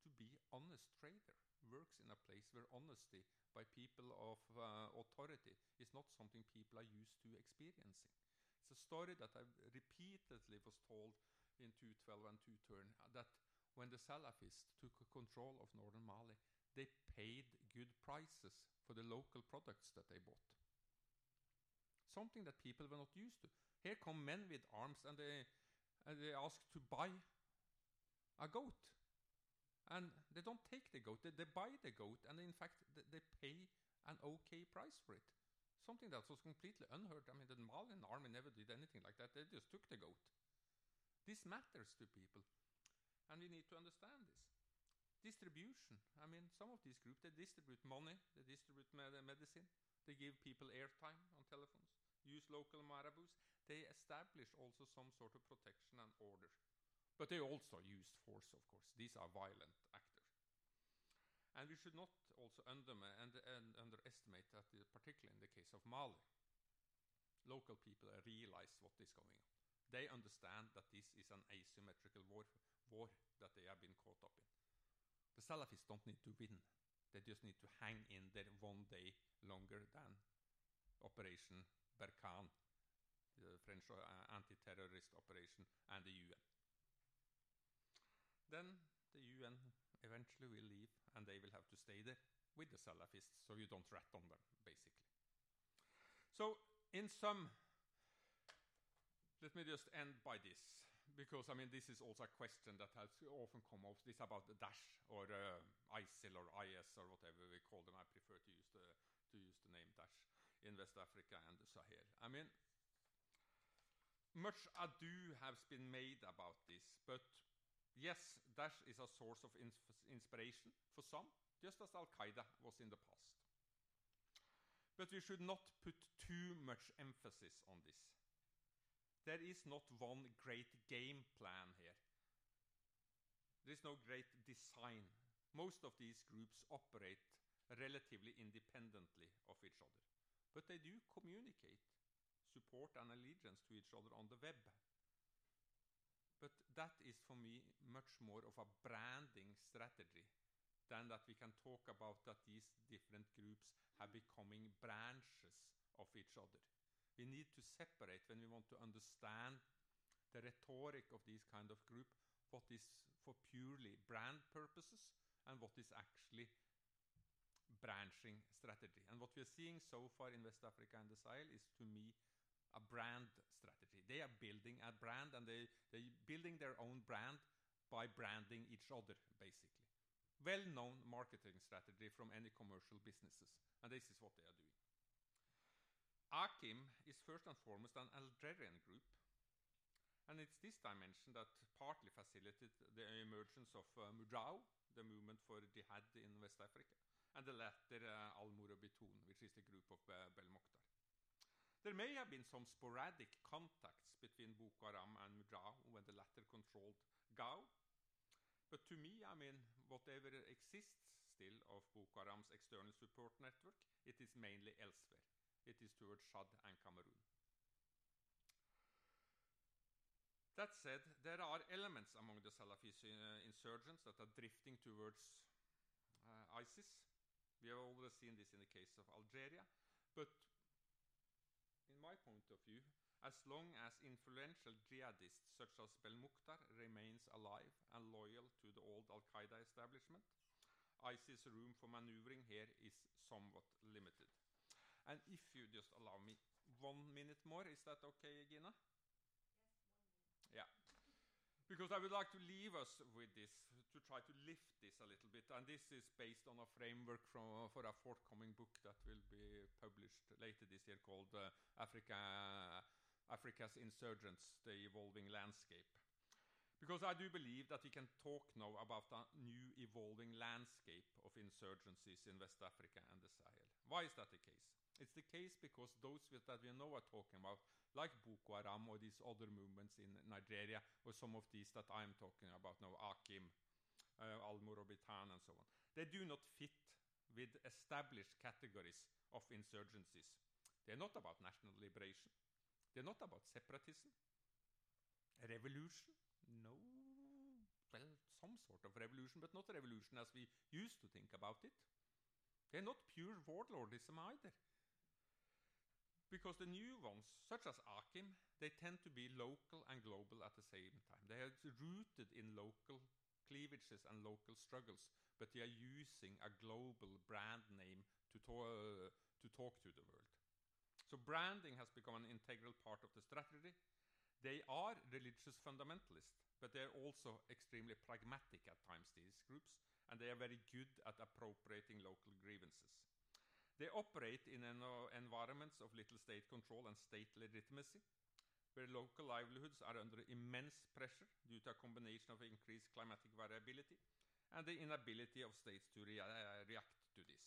to be honest trader works in a place where honesty by people of uh, authority is not something people are used to experiencing. It's a story that I repeatedly was told in 212 and 2turn uh, that when the Salafists took control of northern Mali, they paid good prices for the local products that they bought. Something that people were not used to. Here come men with arms and they, and they ask to buy a goat. And they don't take the goat, they, they buy the goat, and in fact, they, they pay an okay price for it. Something that was completely unheard. I mean, the Malian army never did anything like that, they just took the goat. This matters to people, and we need to understand this. Distribution. I mean, some of these groups, they distribute money, they distribute med medicine, they give people airtime on telephones, use local marabouts. They establish also some sort of protection and order. But they also use force, of course. These are violent actors. And we should not also under and, and underestimate that, uh, particularly in the case of Mali, local people realize what is going on. They understand that this is an asymmetrical war, war that they have been caught up in. The Salafists don't need to win. They just need to hang in there one day longer than Operation Barkhane, the French uh, anti-terrorist operation, and the UN. Then the UN eventually will leave, and they will have to stay there with the Salafists, so you don't rat on them, basically. So, in sum, let me just end by this, because I mean this is also a question that has often come up. This about the Daesh or uh, ISIL or IS or whatever we call them. I prefer to use the to use the name Daesh in West Africa and the Sahel. I mean, much ado has been made about this, but yes, Daesh is a source of ins inspiration for some, just as Al Qaeda was in the past. But we should not put too much emphasis on this. There is not one great game plan here. There is no great design. Most of these groups operate relatively independently of each other. But they do communicate, support, and allegiance to each other on the web. But that is for me much more of a branding strategy than that we can talk about that these different groups have becoming branches of each other. We need to separate when we want to understand the rhetoric of these kind of group, what is for purely brand purposes and what is actually branching strategy. And what we are seeing so far in West Africa and the Sahel is to me a brand strategy. They are building a brand and they, they're building their own brand by branding each other, basically. Well-known marketing strategy from any commercial businesses. And this is what they are doing. AQIM is first and foremost an Algerian group, and it's this dimension that partly facilitated the emergence of uh, Mujao, the movement for jihad in West Africa, and the latter uh, Al Murabitun, which is the group of uh, Belmokhtar. There may have been some sporadic contacts between Boko Haram and Mujao when the latter controlled Gao, but to me, I mean, whatever exists still of Boko Haram's external support network, it is mainly elsewhere it is towards Chad and Cameroon. That said, there are elements among the Salafi uh, insurgents that are drifting towards uh, ISIS. We have already seen this in the case of Algeria. But in my point of view, as long as influential jihadists such as Belmokhtar remains alive and loyal to the old Al Qaeda establishment, ISIS' room for maneuvering here is somewhat limited. And if you just allow me one minute more, is that okay, Gina? Yes. Yeah. Because I would like to leave us with this, to try to lift this a little bit. And this is based on a framework from, for a forthcoming book that will be published later this year called uh, Africa, Africa's Insurgents, The Evolving Landscape. Because I do believe that we can talk now about a new evolving landscape of insurgencies in West Africa and the Sahel. Why is that the case? It's the case because those that we know are talking about, like Boko Haram or these other movements in Nigeria, or some of these that I'm talking about now, AQIM, uh, Al Mourabitoun, and so on, they do not fit with established categories of insurgencies. They're not about national liberation. They're not about separatism. A revolution? No. Well, some sort of revolution, but not a revolution as we used to think about it. They're not pure warlordism either. Because the new ones, such as AQIM, they tend to be local and global at the same time. They are rooted in local cleavages and local struggles, but they are using a global brand name to, to, uh, to talk to the world. So branding has become an integral part of the strategy. They are religious fundamentalists, but they're also extremely pragmatic at times, these groups, and they are very good at appropriating local grievances. They operate in uh, environments of little state control and state legitimacy, where local livelihoods are under immense pressure due to a combination of increased climatic variability and the inability of states to rea uh, react to this.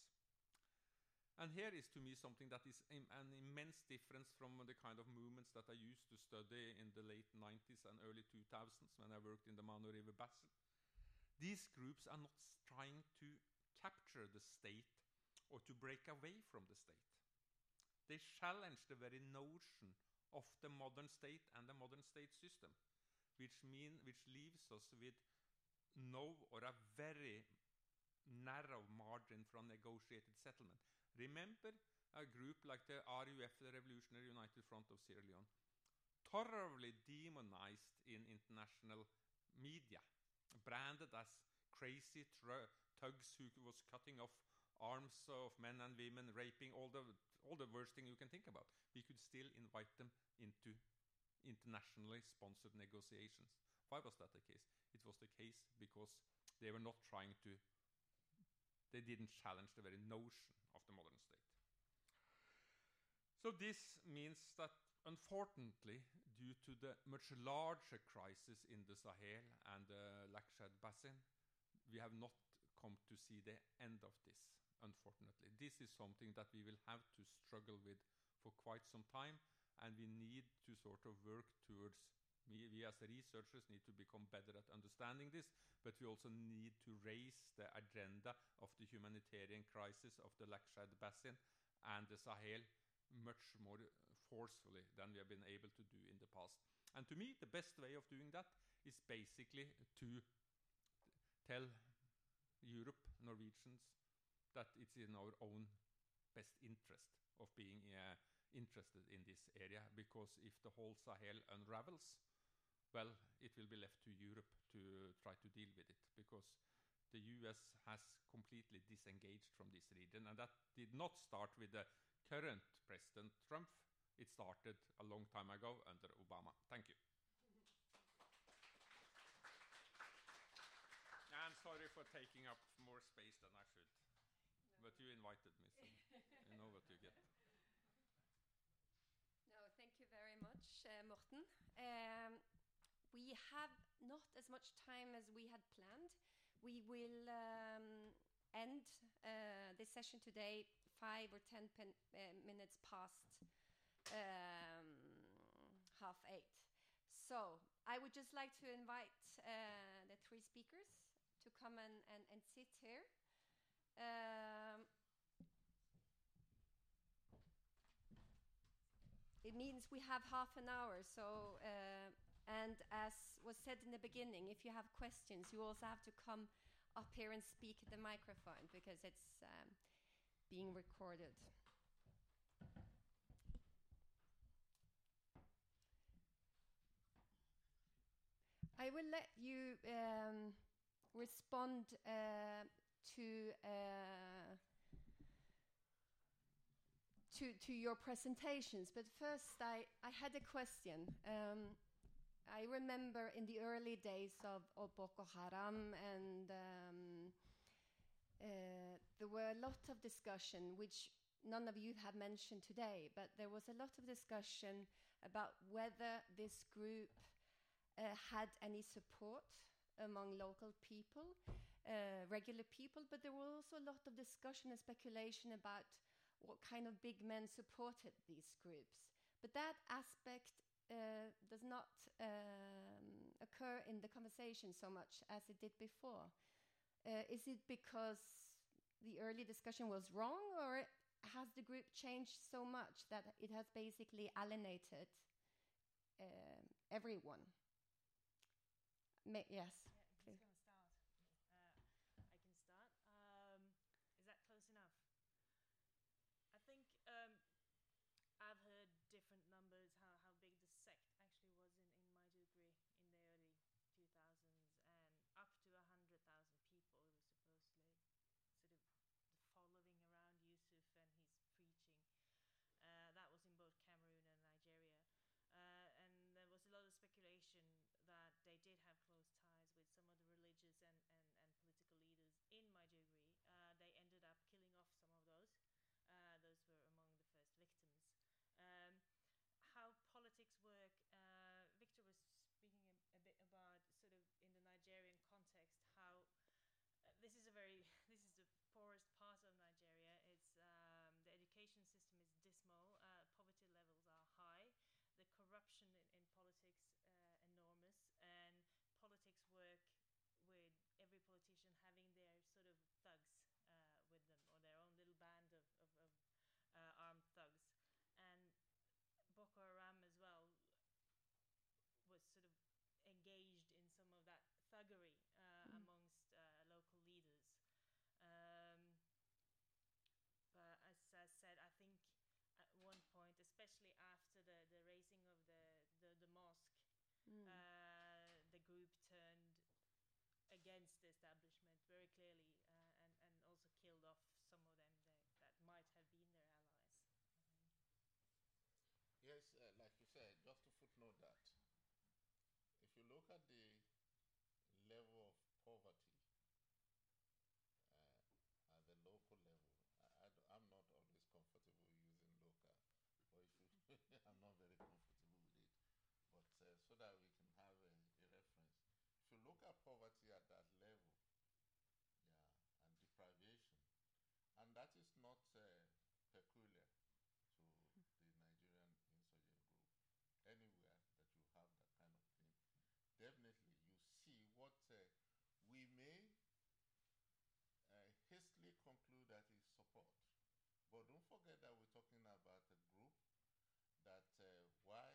And here is to me something that is Im an immense difference from the kind of movements that I used to study in the late 90s and early 2000s when I worked in the Mano River Basin. These groups are not trying to capture the state or to break away from the state. They challenge the very notion of the modern state and the modern state system, which mean which leaves us with no or a very narrow margin from negotiated settlement. Remember a group like the RUF, the Revolutionary United Front of Sierra Leone, thoroughly demonized in international media, branded as crazy thugs who was cutting off arms of men and women, raping, all the all the worst thing you can think about. We could still invite them into internationally sponsored negotiations. Why was that the case? It was the case because they were not trying to. They didn't challenge the very notion of the modern state. So this means that unfortunately, due to the much larger crisis in the Sahel and uh, the Lac Chad Basin, we have not come to see the end of this unfortunately. This is something that we will have to struggle with for quite some time, and we need to sort of work towards. We, we as researchers need to become better at understanding this, but we also need to raise the agenda of the humanitarian crisis of the Lac Chad Basin and the Sahel much more forcefully than we have been able to do in the past. And to me, the best way of doing that is basically to tell Europe, Norwegians, that it's in our own best interest of being uh, interested in this area because if the whole Sahel unravels, well, it will be left to Europe to try to deal with it because the US has completely disengaged from this region. And that did not start with the current President Trump. It started a long time ago under Obama. Thank you. and sorry for taking up more space than I should but you invited me, so you know what you get. No, thank you very much, uh, Morten. Um, we have not as much time as we had planned. We will um, end uh, this session today five or ten uh, minutes past um, half eight. So I would just like to invite uh, the three speakers to come and, and, and sit here. Um, it means we have half an hour. So, uh, and as was said in the beginning, if you have questions, you also have to come up here and speak at the microphone because it's um, being recorded. I will let you um, respond uh, to uh, to to your presentations. But first, I I had a question. Um, I remember in the early days of, of Boko Haram, and um, uh, there were a lot of discussion, which none of you have mentioned today, but there was a lot of discussion about whether this group uh, had any support among local people, uh, regular people, but there were also a lot of discussion and speculation about what kind of big men supported these groups. But that aspect uh, does not um, occur in the conversation so much as it did before. Uh, is it because the early discussion was wrong, or has the group changed so much that it has basically alienated um, everyone? Yes. Yeah, who's going to start? Uh, I can start. Um, is that close enough? I think um, I've heard different numbers how, how big the sect actually was in, in Maiduguri in the early 2000s and up to 100,000 people. It was supposedly sort of the following around Yusuf and his preaching. Uh, that was in both Cameroon and Nigeria. Uh, and there was a lot of speculation that they did have close ties with some of the religious and, and, and political leaders in Maiduguri. Uh, they ended up killing off some of those. Uh, those were among the first victims. Um, how politics work, uh, Victor was speaking a, a, bit about sort of in the Nigerian context how uh, this is a very this is the poorest part of Nigeria. It's um, the education system is dismal. Uh, poverty levels are high the corruption in, in politics uh, enormous, and politics work with every politician having their sort of thugs uh, with them or their own little band of, of, of uh, armed thugs. And Boko Haram as well was sort of engaged in some of that thuggery mm. amongst uh, local leaders. Um, but as I said, I think at one point, especially after the, the raising of the, the, the mosque, mm. uh, the group turned against the establishment very clearly uh, and, and also killed off some of them that, that might have been their allies. Yes, uh, like you said, just to footnote that, if you look at the level of poverty uh, at the local level, I, am not always comfortable using local, but if you, I'm not very comfortable with it. But uh, so that we can have a, a, reference. If you look at poverty at that level, yeah, and deprivation, and that is not uh, peculiar to the Nigerian insurgent group. Anywhere that you have that kind of thing, definitely you see what uh, we may uh, hastily conclude that is support. But don't forget that we're talking about a group that, uh, while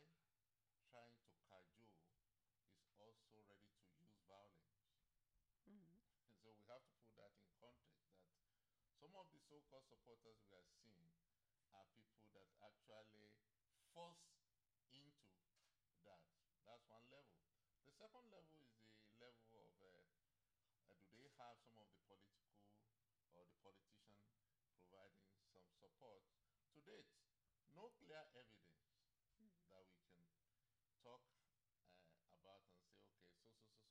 trying to cajole, is also ready to use violence. Mm-hmm. And so we have to put that in context that some of the so called supporters we are seeing are people that actually force into that. That's one level. The second level is the level of uh, uh, do they have some of the political or the politician providing some support? To date, no clear evidence mm. that we can talk uh, about and say, okay,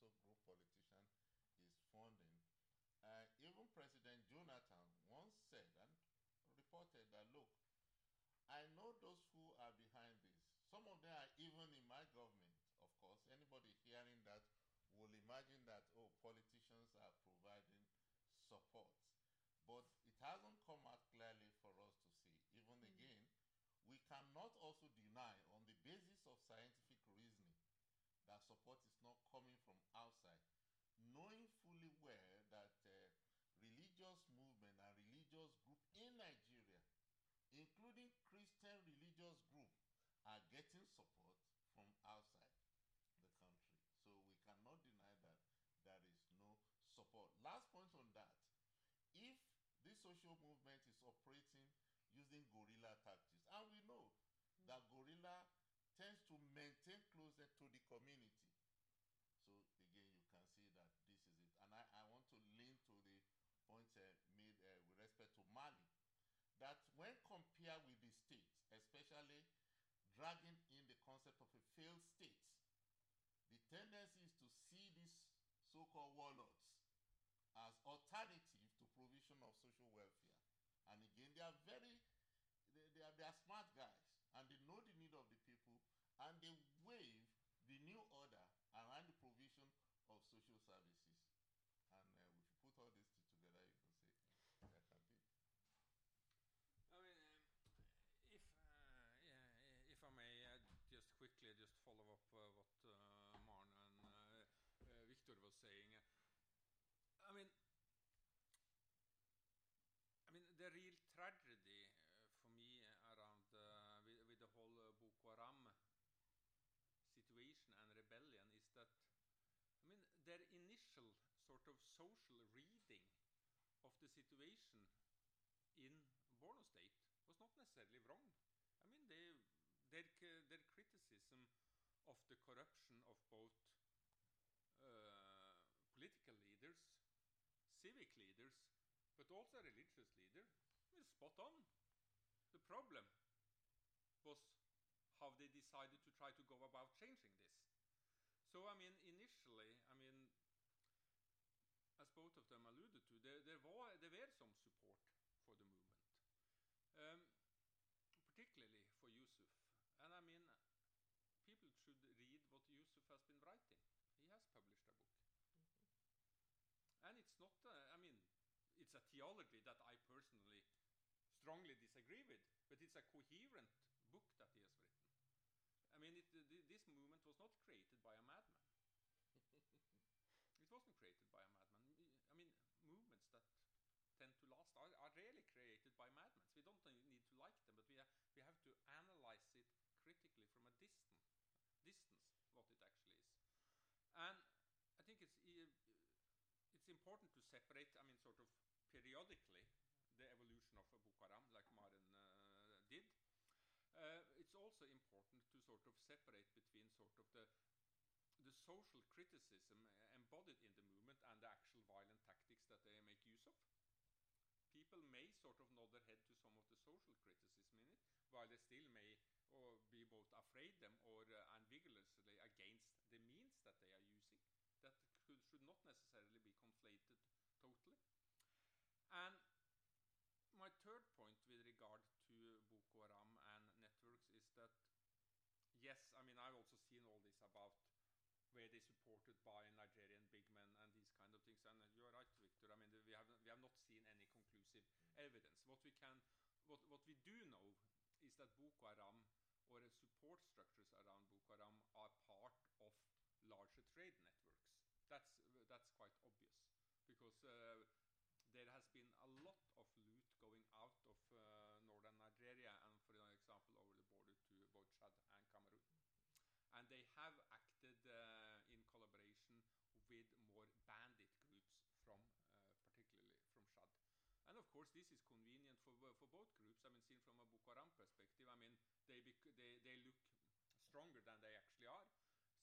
so so so so group politician is funding. Uh, even President Jonathan once said and reported that, look, I know those who are behind this. Some of them are even in my government, of course. Anybody hearing that will imagine that, oh, politicians are providing support. But it hasn't come out clearly for us to see. Even mm. again, we cannot also deny, on the basis of scientific reasoning, that support is not coming from outside, knowing fully well that uh, religious movement and religious group in Nigeria, including Christian religious group, are getting support from outside the country. So we cannot deny that there is no support. Last point on that. If this social movement is operating using guerrilla tactics, and we know mm. that guerrilla tends to maintain closeness to the community. So again, you can see that this is it. And I, I want to lean to the point uh, made uh, with respect to Mali, that when compared with the states, especially dragging in the concept of a failed state, the tendency is to see these so-called warlords as alternative to provision of social welfare. And again, they are very, they, they, are, they are smart guys, and they know the need of the people, and they was saying, I mean, I mean, the real tragedy uh, for me around uh, with, with, the whole uh, Boko Haram situation and rebellion is that, I mean, their initial sort of social reading of the situation in Borno State was not necessarily wrong. I mean, they, their, their criticism of the corruption of both civic leaders, but also religious leader was spot on. The problem was how they decided to try to go about changing this. So, I mean, initially, I mean, as both of them alluded to, there, there, were, there were some support for the movement, um, particularly for Yusuf. And I mean, people should read what Yusuf has been writing. He has published a book. It's not, uh, I mean, it's a theology that I personally strongly disagree with, but it's a coherent book that he has written. I mean, it, th this movement was not created by a madman. it wasn't created by a madman. I mean, movements that tend to last are, are rarely created by madmen. We don't need to like them, but we, ha we have to analyze it critically from a distant distance, what it actually is. And I think it's it's important to separate. I mean, sort of periodically, the evolution of Boko Haram, like Maren uh, did. Uh, it's also important to sort of separate between sort of the the social criticism embodied in the movement and the actual violent tactics that they make use of. People may sort of nod their head to some of the social criticism in it, while they still may or be both afraid them or uh, and vigorously against the means that they are using. That could, should not necessarily be conflated totally. And my third point with regard to Boko Haram and networks is that yes, I mean I've also seen all this about where they supported by Nigerian big men and these kind of things. And you're right, Victor. I mean we have we have not seen any conclusive mm. evidence. What we can, what what we do know is that Boko Haram or support structures around Boko Haram are part of larger trade networks. That's quite obvious because uh, there has been a lot of loot going out of uh, northern Nigeria and, for example, over the border to both Chad and Cameroon. And they have acted uh, in collaboration with more bandit groups from, uh, particularly from Chad. And of course, this is convenient for for both groups. I mean, seen from a Boko Haram perspective, I mean, they they they look stronger than they actually are.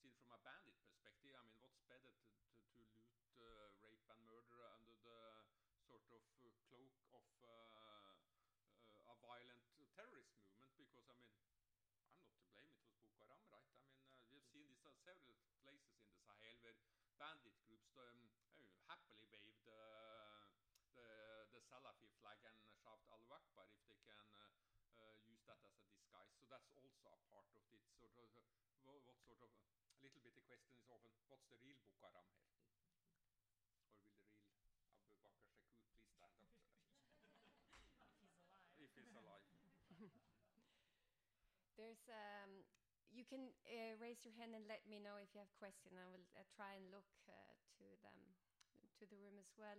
Seen from a bandit perspective, I mean, what's better to to, to loot, uh, rape, and murder under the sort of uh, cloak of uh, uh, a violent terrorist movement? Because I mean, I'm not to blame. It was Boko Haram, right? I mean, uh, we've seen this at several places in the Sahel where bandit groups um, happily waved uh, the, the Salafi flag and shout Allahu Akbar if they can uh, uh, use that as a disguise. So that's also a part of it. Sort of, uh, what sort of a little bit the question is often, what's the real Boko Haram here? Or will the real Abubakar Shekau please stand up? if he's alive. If he's alive. There's you can uh, raise your hand and let me know if you have questions. I will uh, try and look uh, to them, to the room as well.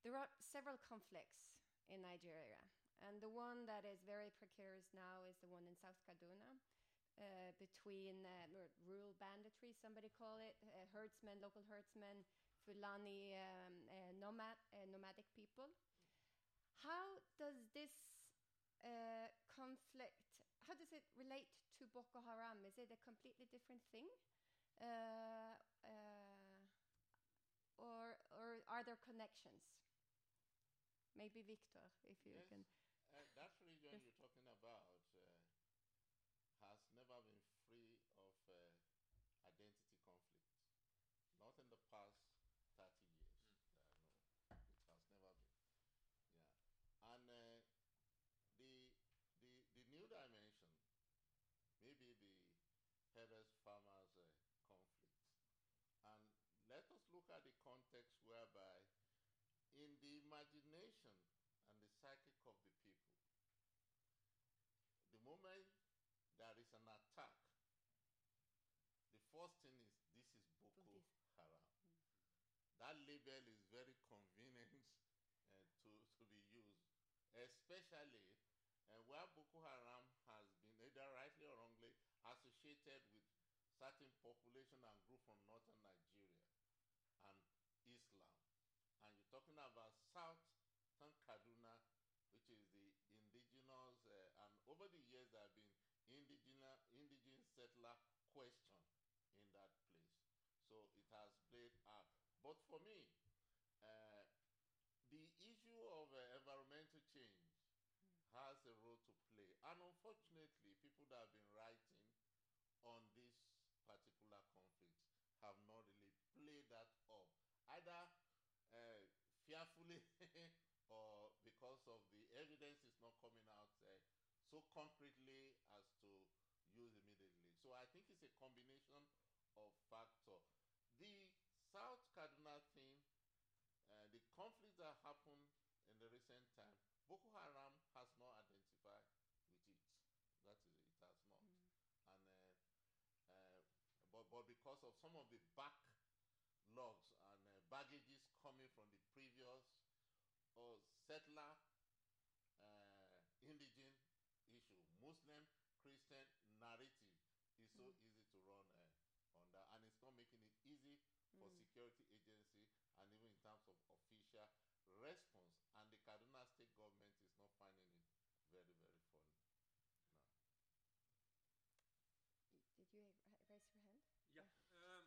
There are several conflicts in Nigeria, and the one that is very precarious now is the one in South Kaduna. Uh, between uh, rural banditry, somebody call it, uh, herdsmen, local herdsmen, Fulani um, nomad, nomadic people. How does this conflict, how does it relate to Boko Haram? Is it a completely different thing? or, or are there connections? Maybe Victor, if you yes, can. Uh, that yes. you're talking about uh, has never been free of uh, identity conflicts. Not in the past 30 years. Mm. no, it has never been. Yeah. And uh, the, the, the new dimension, maybe the herders farmers uh, conflict. And let us look at the context whereby in the imagination and the psychic of the people. The moment there is an attack, the first thing is this is Boko Haram. Mm. That label is very convenient uh, to, to be used, especially uh, where Boko Haram has been either rightly or wrongly associated with certain population and group from northern Nigeria and Islam. And you're talking about Southern Kaduna, which is the indigenous, uh, and over the years there have been indigenous, indigenous settler question in that place. So it has played out. But for me, uh, the issue of uh, environmental change has a role to play. And unfortunately, people that have been writing on this particular conflict have not really played that up, either uh, fearfully or because of the evidence is not coming out uh, so concretely as to use immediately. So I think it's a combination of factors. The South Kaduna thing, uh, the conflict that happened in the recent time, Boko Haram has not identified with it. That is, it has not. Mm. And uh, uh, but but because of some of the backlogs and uh, baggages coming from the previous uh, settler uh, indigene issue, Muslim Christian narrative is so Mm. easy to run uh, on that, and it's not making it easy for Mm. security agency and even in terms of official response. And the Kaduna state government is not finding it very very funny. Y- Did you ra- raise your hand? Yeah. Um,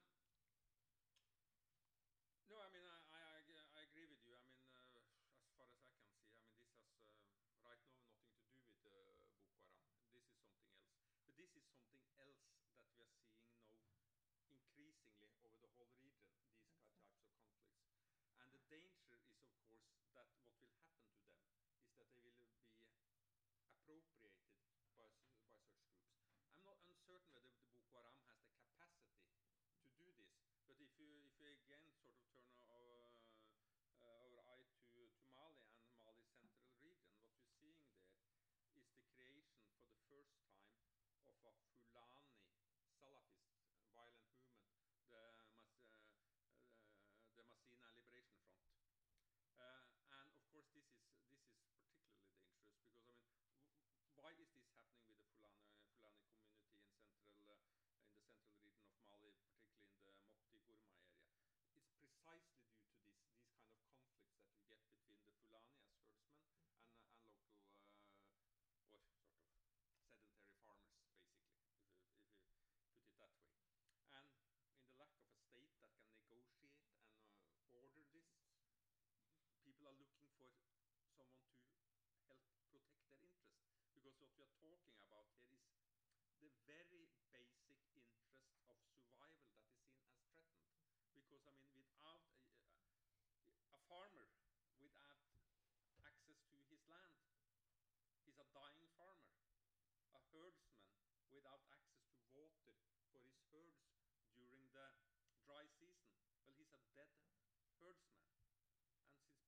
no, I mean, I, I, I ag- I agree with you. I mean, uh, as far as I can see, I mean, this has uh, right now nothing to do with uh, Boko Haram. This is something else. But this is something else that we are seeing now increasingly over the whole region, these types of conflicts. And the danger is, of course, that what will happen to them is that they will be appropriated by, by such groups. I'm not uncertain whether the Boko Haram has the capacity to do this. But if you if you again sort of turn our, uh, our eye to, to Mali and Mali central region, what you're seeing there is the creation for the first for Fulani, salafist for someone to help protect their interest. Because what we are talking about here is the very basic interest of survival that is seen as threatened. Because, I mean, without a, a, farmer, without access to his land, he's a dying farmer. A herdsman without access to water for his herds during the dry season, well, he's a dead herdsman.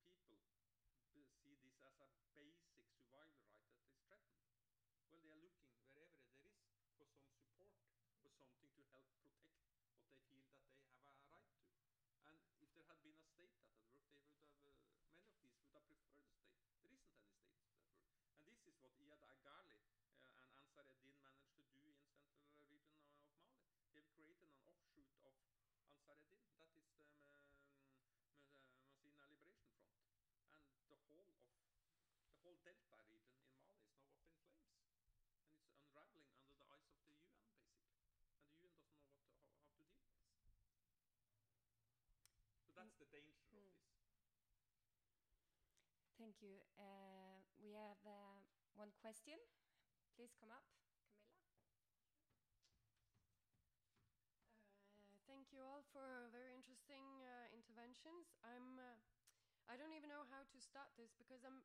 And since people b- see as a basic survival right that is threatened, well, they are looking wherever there is for some support, for something to help protect what they feel that they have a right to. And if there had been a state that had worked, they would have, uh, many of these would have preferred a state. There isn't any states that work. And this is what Iyad Ag Ghaly uh, and Ansar Eddin managed to do in central region of of Mali. They've created an offshoot of Ansar Eddin. That is the um, Ma- uh, Masina Liberation Front. And the whole of the whole delta region in Mali is now up in flames. And it's unraveling under the eyes of the UN, basically. And the UN doesn't know what to, how, how to deal with this. So that's the danger of Mm. this. Thank you. Uh, we have uh, one question. Please come up, Camilla. Uh, thank you all for very interesting uh, interventions. I'm. Uh, I don't even know how to start this because I'm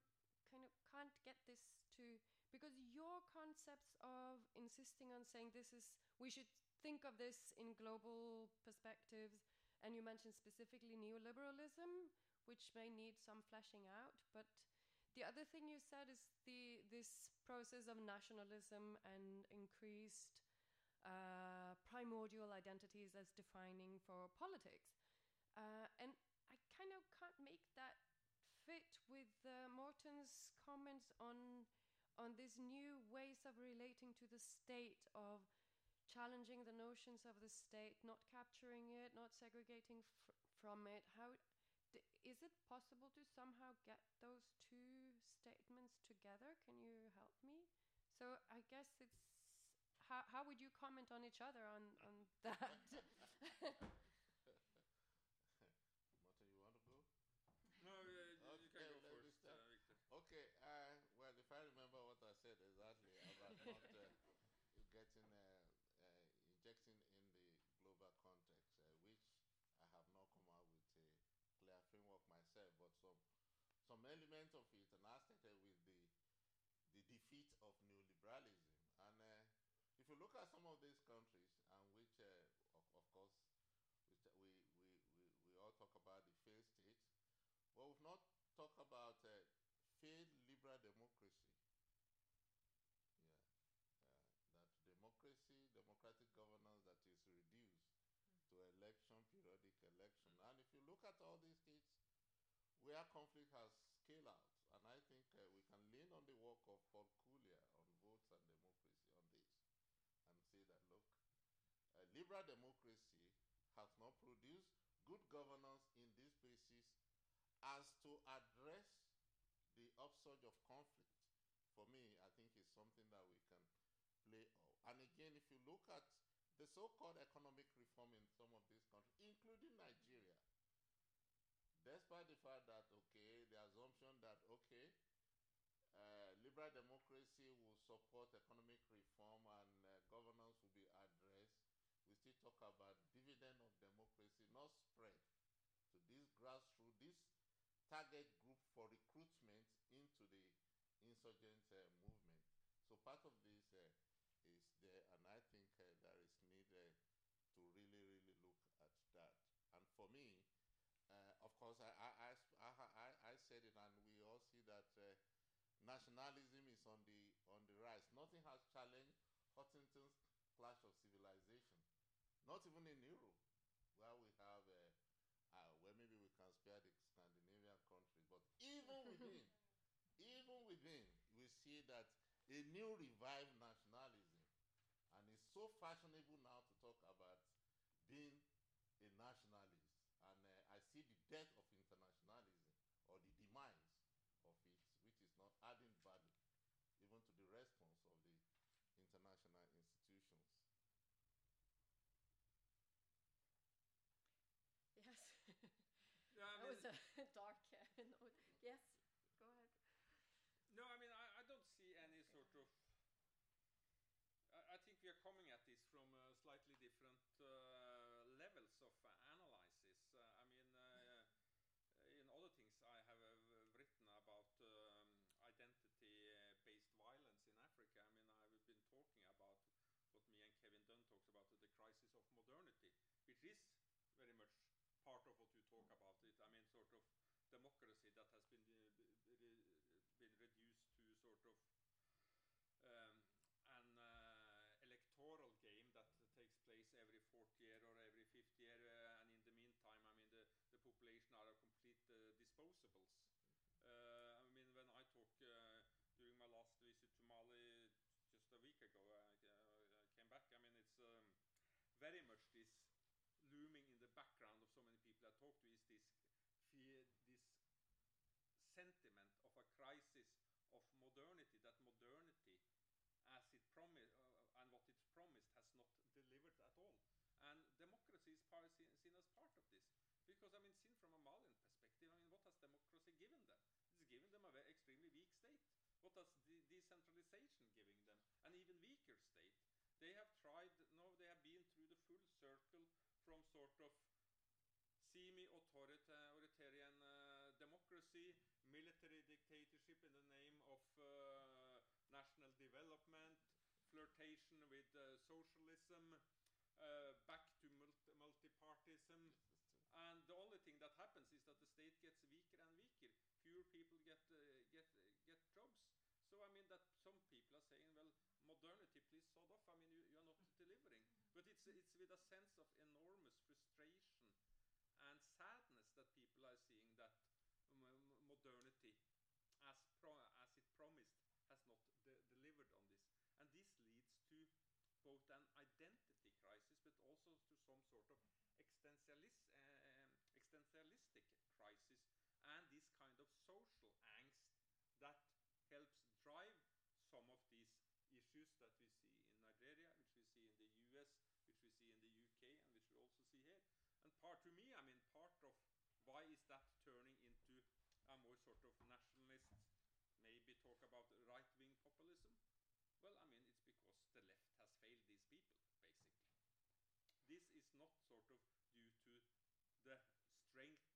kind of can't get this to because your concepts of insisting on saying this is we should think of this in global perspectives, and you mentioned specifically neoliberalism, which may need some fleshing out, but. The other thing you said is the this process of nationalism and increased uh, primordial identities as defining for politics. Uh, and I kind of can't make that fit with uh, Morten's comments on on these new ways of relating to the state, of challenging the notions of the state, not capturing it, not segregating fr- from it. How is it possible to somehow get those two statements together? Can you help me? So I guess it's how how would you comment on each other on on that? Martin, you want to go? No, uh, you Okay, can go let me first, start. uh, Victor. Okay, uh, well, if I remember what I said exactly about not uh, getting, uh, uh, injecting in the global context, uh, which I have not come out with a clear framework myself, but some some element of it, and I started with the the defeat of neoliberalism. And uh, if you look at some of these countries, and which, uh, of, of course, we, we, we, we all talk about the failed states, but we've not talked about uh, failed liberal democracy. Yeah, uh, that democracy, democratic governance that is reduced to election, periodic election. And if you look at all these where conflict has scaled out, and I think uh, we can lean on the work of Paul Collier on votes and democracy on this, and say that look, uh, liberal democracy has not produced good governance in these places as to address the upsurge of conflict. For me, I think is something that we can play off. And again, if you look at the so-called economic reform in some of these countries, including Nigeria, despite the fact that okay, the assumption that okay, uh, liberal democracy will support economic reform and uh, governance will be addressed, we still talk about dividend of democracy not spread to this grassroots, this target group for recruitment into the insurgent uh, movement. So part of this uh, is there, and I think uh, there is need uh, to really, really look at that. And for me, of course, I, I, I, I, I, I said it, and we all see that uh, nationalism is on the on the rise. Nothing has challenged Huntington's clash of civilization. Not even in Europe, where we have, uh, uh, where maybe we can spare the Scandinavian countries, but even within, even within, we see that a new revived nationalism, and it's so fashionable now to talk about being a nationalist, and uh, I see the death of internationalism or the demise of it, which is not adding value even to the response of the international institutions. yes. Yeah, I that mean, was a dark note. Yes. Go ahead. No, I mean, I, I don't see any sort of. I, I think we are coming at this from uh, slightly different uh, levels of uh, analysis. Uh, I mean, uh, in other things I have uh, written about um, identity-based violence in Africa. I mean, I've been talking about what me and Kevin Dunn talks about the crisis of modernity, which is very much part of what you talk about. It. I mean, sort of democracy that has been uh, been reduced to sort of um, an uh, electoral game that takes place every fourth year or every fifth year, uh, and in the meantime, I mean, the, the population are complete uh, disposables. Uh, I mean, when I talk uh, during my last visit to Mali just a week ago, I, I came back. I mean, it's um, very much this looming in the background of so many people I talk to is this fear, this sentiment of a crisis of modernity. That modernity, as it promised uh, and what it's promised, has not delivered at all. And democracy is seen as part of this. Because I mean, seen from a Malian perspective, I mean, what has democracy given them? It's given them a very extremely weak state. What has de- decentralization giving them? An even weaker state. They have tried. No, they have been through the full circle from sort of semi-authoritarian uh, democracy, military dictatorship in the name of uh, national development, flirtation with uh, socialism, uh, back to multi- multipartism. And the only thing that happens is that the state gets weaker and weaker. Fewer people get uh, get uh, get jobs. So I mean that some people are saying, well, modernity, please sod off. I mean you, you are not delivering. But it's it's with a sense of enormous frustration and sadness that people are seeing that modernity, as as it promised, has not de- delivered on this. And this leads to both an identity crisis, but also to some sort of existentialis- um, existentialistic crisis and this kind of social angst that helps drive some of these issues that we see in Nigeria, which we see in the US, which we see in the UK, and which we also see here. And part to me, I mean, part of why is that turning into a more sort of nationalist, maybe talk about right wing populism? Well, I mean, it's because the left has failed these people, basically. This is not sort of due to the strength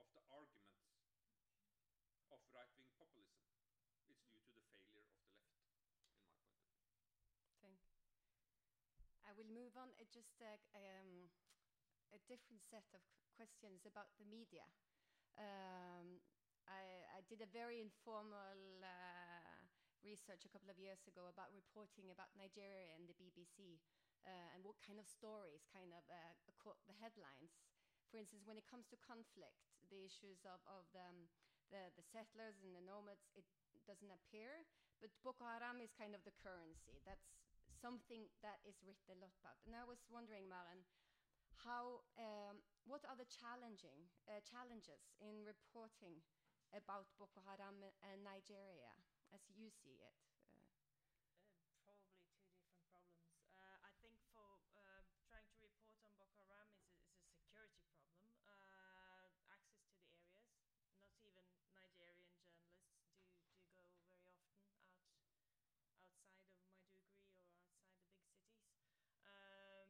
of the arguments of right wing populism. It's due to the failure of the left, in my point of view. Thank. I will move on. Uh, just uh, um, a different set of questions about the media. Um, I, I, did a very informal uh, research a couple of years ago about reporting about Nigeria and the BBC uh, and what kind of stories kind of uh, caught the headlines. For instance, when it comes to conflict, the issues of, of the, um, the, the settlers and the nomads, it doesn't appear. But Boko Haram is kind of the currency. That's something that is written a lot about. And I was wondering, Maren, how um, what are the challenging uh, challenges in reporting about Boko Haram and Nigeria as you see it? Uh, probably two different problems. Uh, I think for uh, trying to report on Boko Haram is a, is a security problem. Uh, access to the areas. Not even Nigerian journalists do, do go very often out outside of Maiduguri or outside the big cities. Um,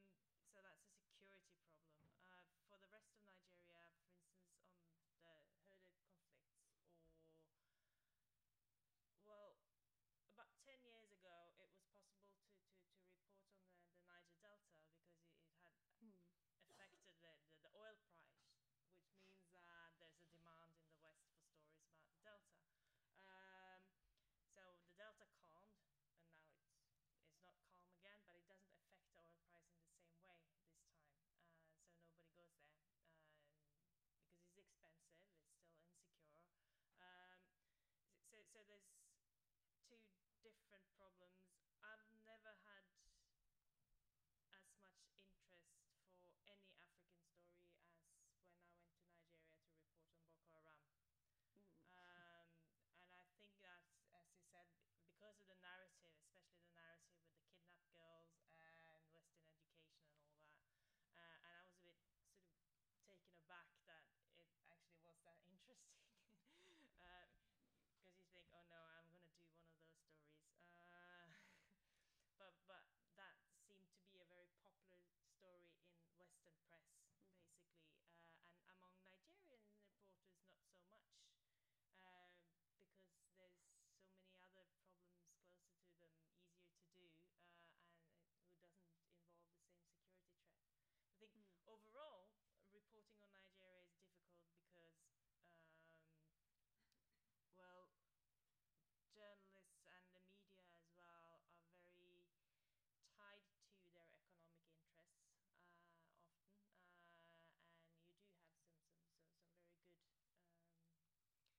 so that's a security problem. Uh, for the rest of Nigeria, for instance, on the herded conflicts, or well, about 10 years ago, it was possible to, to, to report on the, the Niger Delta because it, it had mm. affected the, the, the, oil price, which means that there's a demand in the West for stories about the Delta. Um, so the Delta calmed, and now it's it's not calm again, but it doesn't affect the oil price in the same way this time. Uh, so nobody goes there um, because it's expensive. It's still insecure. Um, so so there's two different problems. I've never had as much interest for any African story as when I went to Nigeria to report on Boko Haram. Mm. Um, and I think that, as you said, because of the narrative, especially the narrative with the kidnapped girls and Western education and all that, uh, and I was a bit sort of taken aback that it actually was that interesting. Because uh, you think, oh no, I'm going to do one of those stories. Uh, but but that seemed to be a very popular story in Western press, Mm. basically, uh, and among Nigerian reporters, not so much. Uh, because there's so many other problems closer to them, easier to do, uh, and who doesn't involve the same security threat. I think Mm. overall, reporting on Nigeria is difficult because, um, well, journalists and the media as well are very tied to their economic interests uh, often, uh, and you do have some some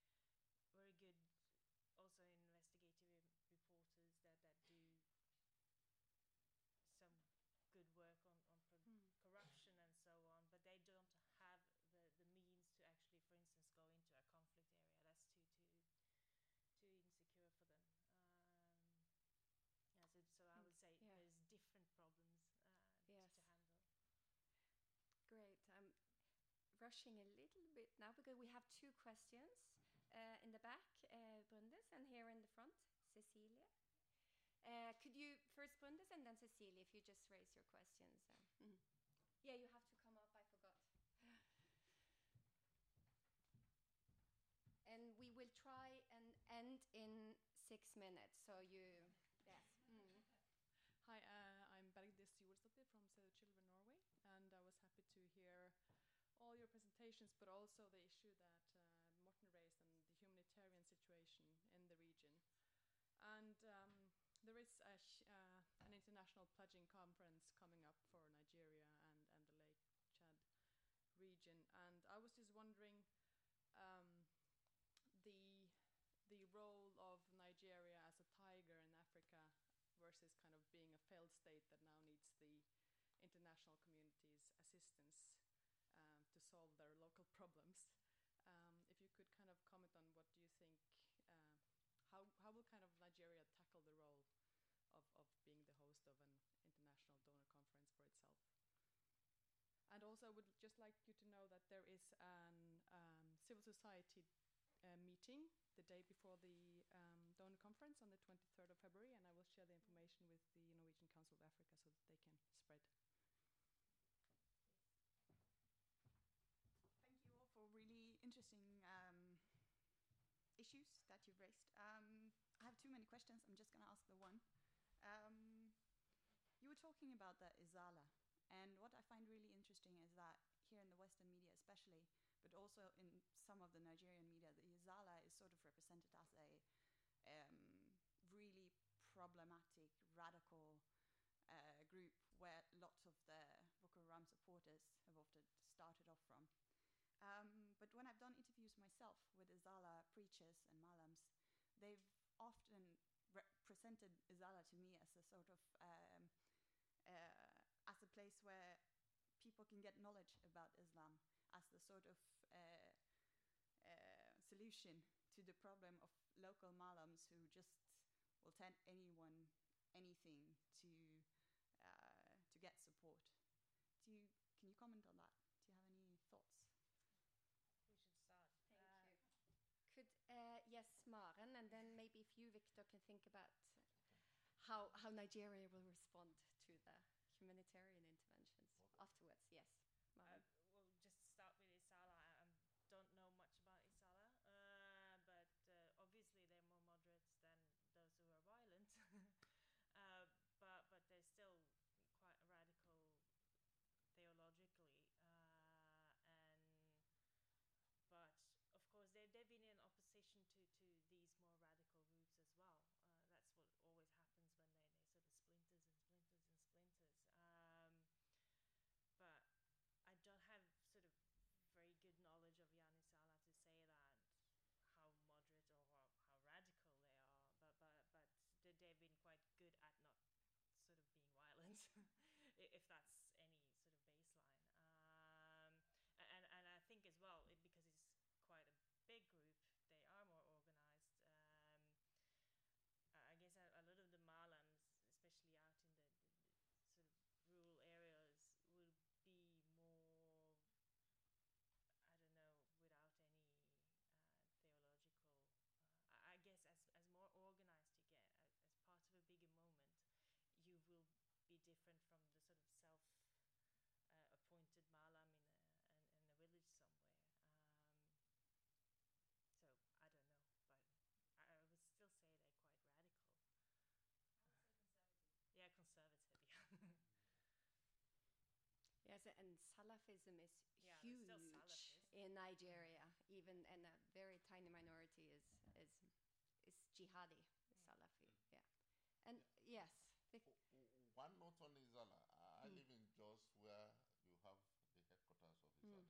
some, some very good. Um, very good also investigative reporters that, that do some good work on, on Mm. corruption and so on, but they don't have the, the means to actually, for instance, go into a conflict area. That's too too too insecure for them. Um, yeah, so, so I Mm, would say yeah. there's different problems uh, Yes. to handle. Great. I'm rushing a little bit now because we have two questions uh, in the back, uh, Brundes, and here in the front, Cecilia. Uh, could you first Brundes and then Cecilia, if you just raise your questions? Uh, mhm. Yeah, you have to come up. I forgot. And we will try and end in six minutes. So you, yes. Mm. Hi, uh, I'm Bergdis Julsdottir from Save the Children Norway, and I was happy to hear but also the issue that uh, Morten raised and the humanitarian situation in the region. And um, there is uh, an international pledging conference coming up for Nigeria and, and the Lake Chad region, and I was just wondering um, the the role of Nigeria as a tiger in Africa versus kind of being a failed state that now needs the international community's assistance solve their local problems. Um, if you could kind of comment on what do you think, uh, how, how will kind of Nigeria tackle the role of, of being the host of an international donor conference for itself? And also, I would just like you to know that there is an um, civil society uh, meeting the day before the um, donor conference on the 23rd of February, and I will share the information with the Norwegian Council of Africa so that they can spread. Thank you all for really interesting um, issues that you've raised. Um, I have too many questions. I'm just going to ask the one. Um, you were talking about the Izala, and what I find really interesting is that here in the Western media, especially, but also in some of the Nigerian media, the Izala is sort of represented as a um, really problematic, radical uh, group where lots of the Boko Haram supporters have often started off from. Um, but when I've done interviews myself with Izala preachers and malams, they've often represented Izala to me as a sort of um, uh, as a place where people can get knowledge about Islam, as the sort of uh, uh, solution to the problem of local malams who just will tell anyone anything to uh, to get support. Do you can you comment on that? Do you have any thoughts? We should start. Thank Uh, you. Could uh, yes, Maren, and then maybe if you, Victor, can think about how how Nigeria will respond to the humanitarian interventions afterwards. Yes, Uh, Maren. we'll just start with Izala. I um, don't know much about Izala, uh, but uh, obviously they're more moderates than those who are violent. uh, but but they're still quite radical theologically, uh, and but of course they they've been in opposition to to these more radical groups as well. Uh, that's what always happens when they, they sort of splinters and splinters and splinters. Um, but I don't have sort of very good knowledge of Yanisala to say that how moderate or how, how radical they are, but but but they- they've been quite good at not sort of being violent, i- if that's any sort of baseline. Um, a- and and I think as well it, because it's quite a big group, they are more organized. Um, I I guess a, a lot of the malams, especially out in the, the, the sort of rural areas, will be more, I don't know, without any uh, theological. Uh, I, I guess as as more organized you get, as, as part of a bigger moment, you will be different from the sort of self uh, appointed malam in a in, in a village somewhere. Um, so I don't know, but I, I would still say they're quite radical. Yeah, conservative. Yeah. Yes, and Salafism is Yeah, huge still Salafist. in Nigeria. Even and a very tiny minority is is is jihadi, is Salafi. Yeah, and yes, Vic- O- o- One note on Izala. I Mm. live in Jos where you have the headquarters of Mm.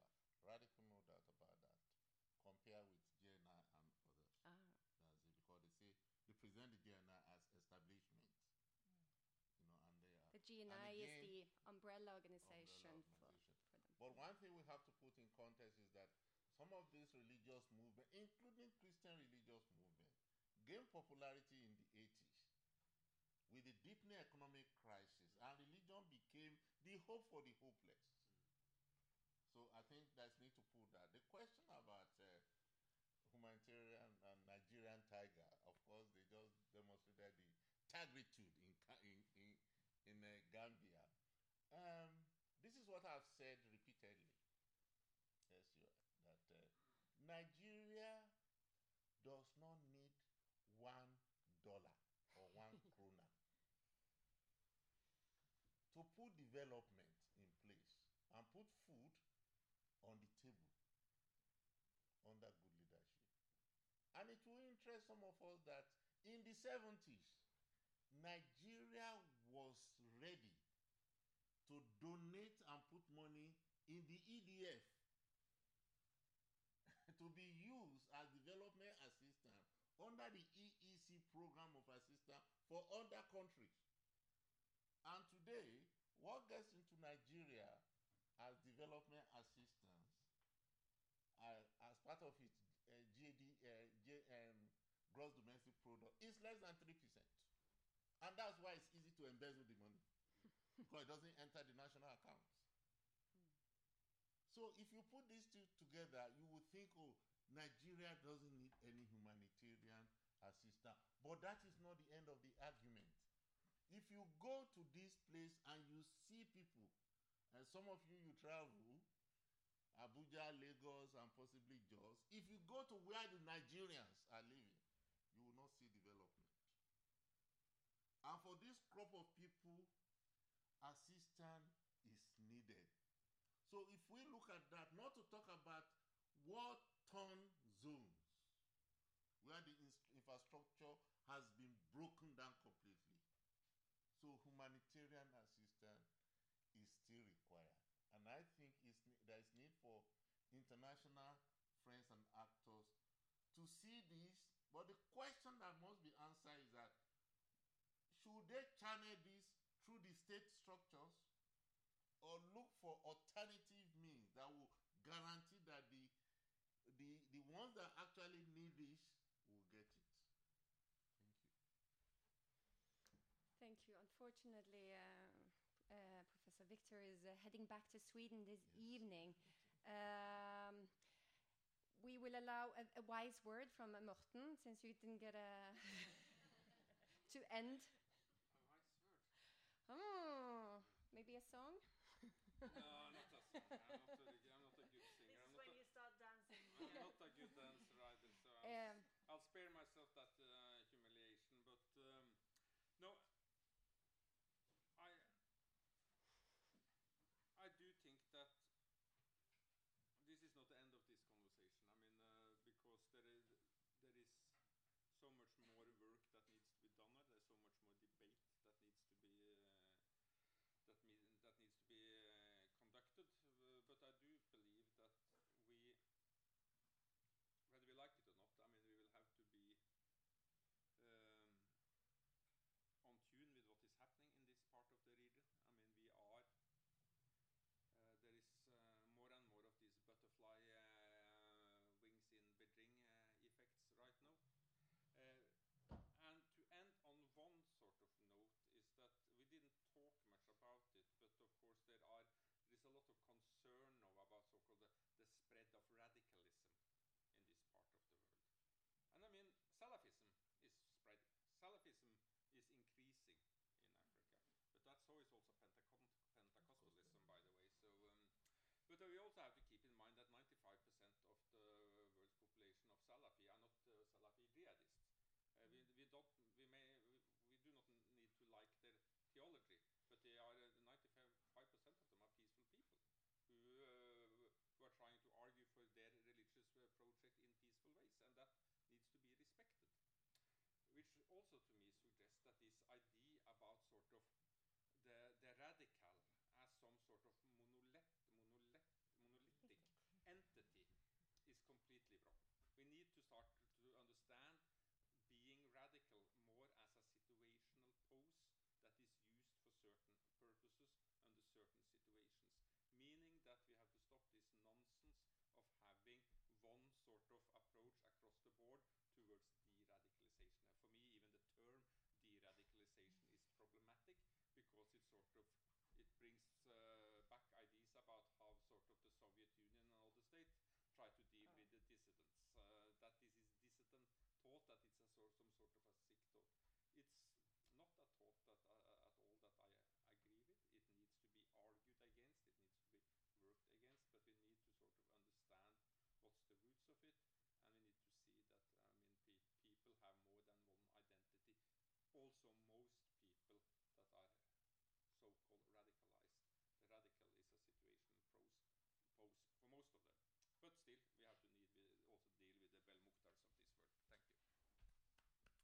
Radical no doubt about that. Compare with JNI and others. ah, That's it, because they say they present the JNI as establishment. You know, and they are the JNI again, is the umbrella organization, umbrella organization. for for them. But one thing we have to put in context is that some of these religious movements, including Christian religious movement, gained popularity in the 80s with the deepening economic crisis, and religion became the hope for the hopeless. So I think that's need to put that. The question about uh, humanitarian and Nigerian tiger, of course, they just demonstrated the tigritude in in in, in uh, Gambia. Um, this is what I've said repeatedly. Yes, you, that uh, Nigeria does not need one dollar or one krona to put development in place and put food on the table under good leadership. And it will interest some of us that in the 70s, Nigeria was ready to donate and put money in the EDF to be used as development assistance under the EEC program of assistance for other countries. And today, what gets into Nigeria as development assistance uh, as part of its uh, GD, uh, G, um, gross domestic product is less than 3%. And that's why it's easy to embezzle the money because it doesn't enter the national accounts. So if you put these two together, you would think, oh, Nigeria doesn't need any humanitarian assistance. But that is not the end of the argument. If you go to this place and you see people, and some of you you travel, Abuja, Lagos, and possibly Jos, if you go to where the Nigerians are living, you will not see development. And for this crop of people, assistance is needed. So if we look at that, not to talk about war-torn zones, where the infrastructure has been broken down completely. So humanitarian assistance is still required. And I think there is need for international friends and actors to see this. But the question that must be answered is that should they channel this through the state structures or look for alternative means that will guarantee that the the the ones that actually need this will get it. Thank you. Thank you. Unfortunately, uh, uh, Professor Victor is uh, heading back to Sweden this Yes. evening. We will allow a, a wise word from Morten, since you didn't get a to end. Oh, maybe a song. No, not a singer. I'm not a, I'm but I do believe that so-called the, the spread of radicalism in this part of the world. And I mean, Salafism is spreading. Salafism is increasing in Africa, but that's always also Pentecon- Pentecostalism, by the way. So, um, but we also have to keep in mind that 95% of the world's population of Salafi are not uh, Salafi jihadists. Uh, we, we don't we may we, we do not n- need to like their theology, but they are uh, 95% of them are peaceful people who uh, who are trying to argue for their religious uh, project in peaceful ways, and that needs to be respected. Which also to me suggests that this idea about sort of the the radical as some sort of monolith, monolith, monolithic entity is completely wrong. We need to start to, to understand being radical more as a situational pose that is used for certain purposes under certain situations. Meaning that we have to stop this nonsense of having one sort of approach across the board towards de-radicalization. And for me, even the term de-radicalization is problematic because it sort of it brings uh, back ideas about how sort of the Soviet Union and other states try to deal with the dissidents. Uh, that this is dissident thought, that it's a sort, of some sort of a sick thought. It's not a thought that uh, at all that I uh, agree with. It needs to be argued against. It needs to be worked against. But we need to sort of understand what's the roots of it, and we need to see that I mean pe- people have more than one identity. Also, most people that are so-called radicalized, the radical is a situation pros, pose for most of them. But still, we have to need we also deal with the Belmokhtars of this world. Thank you.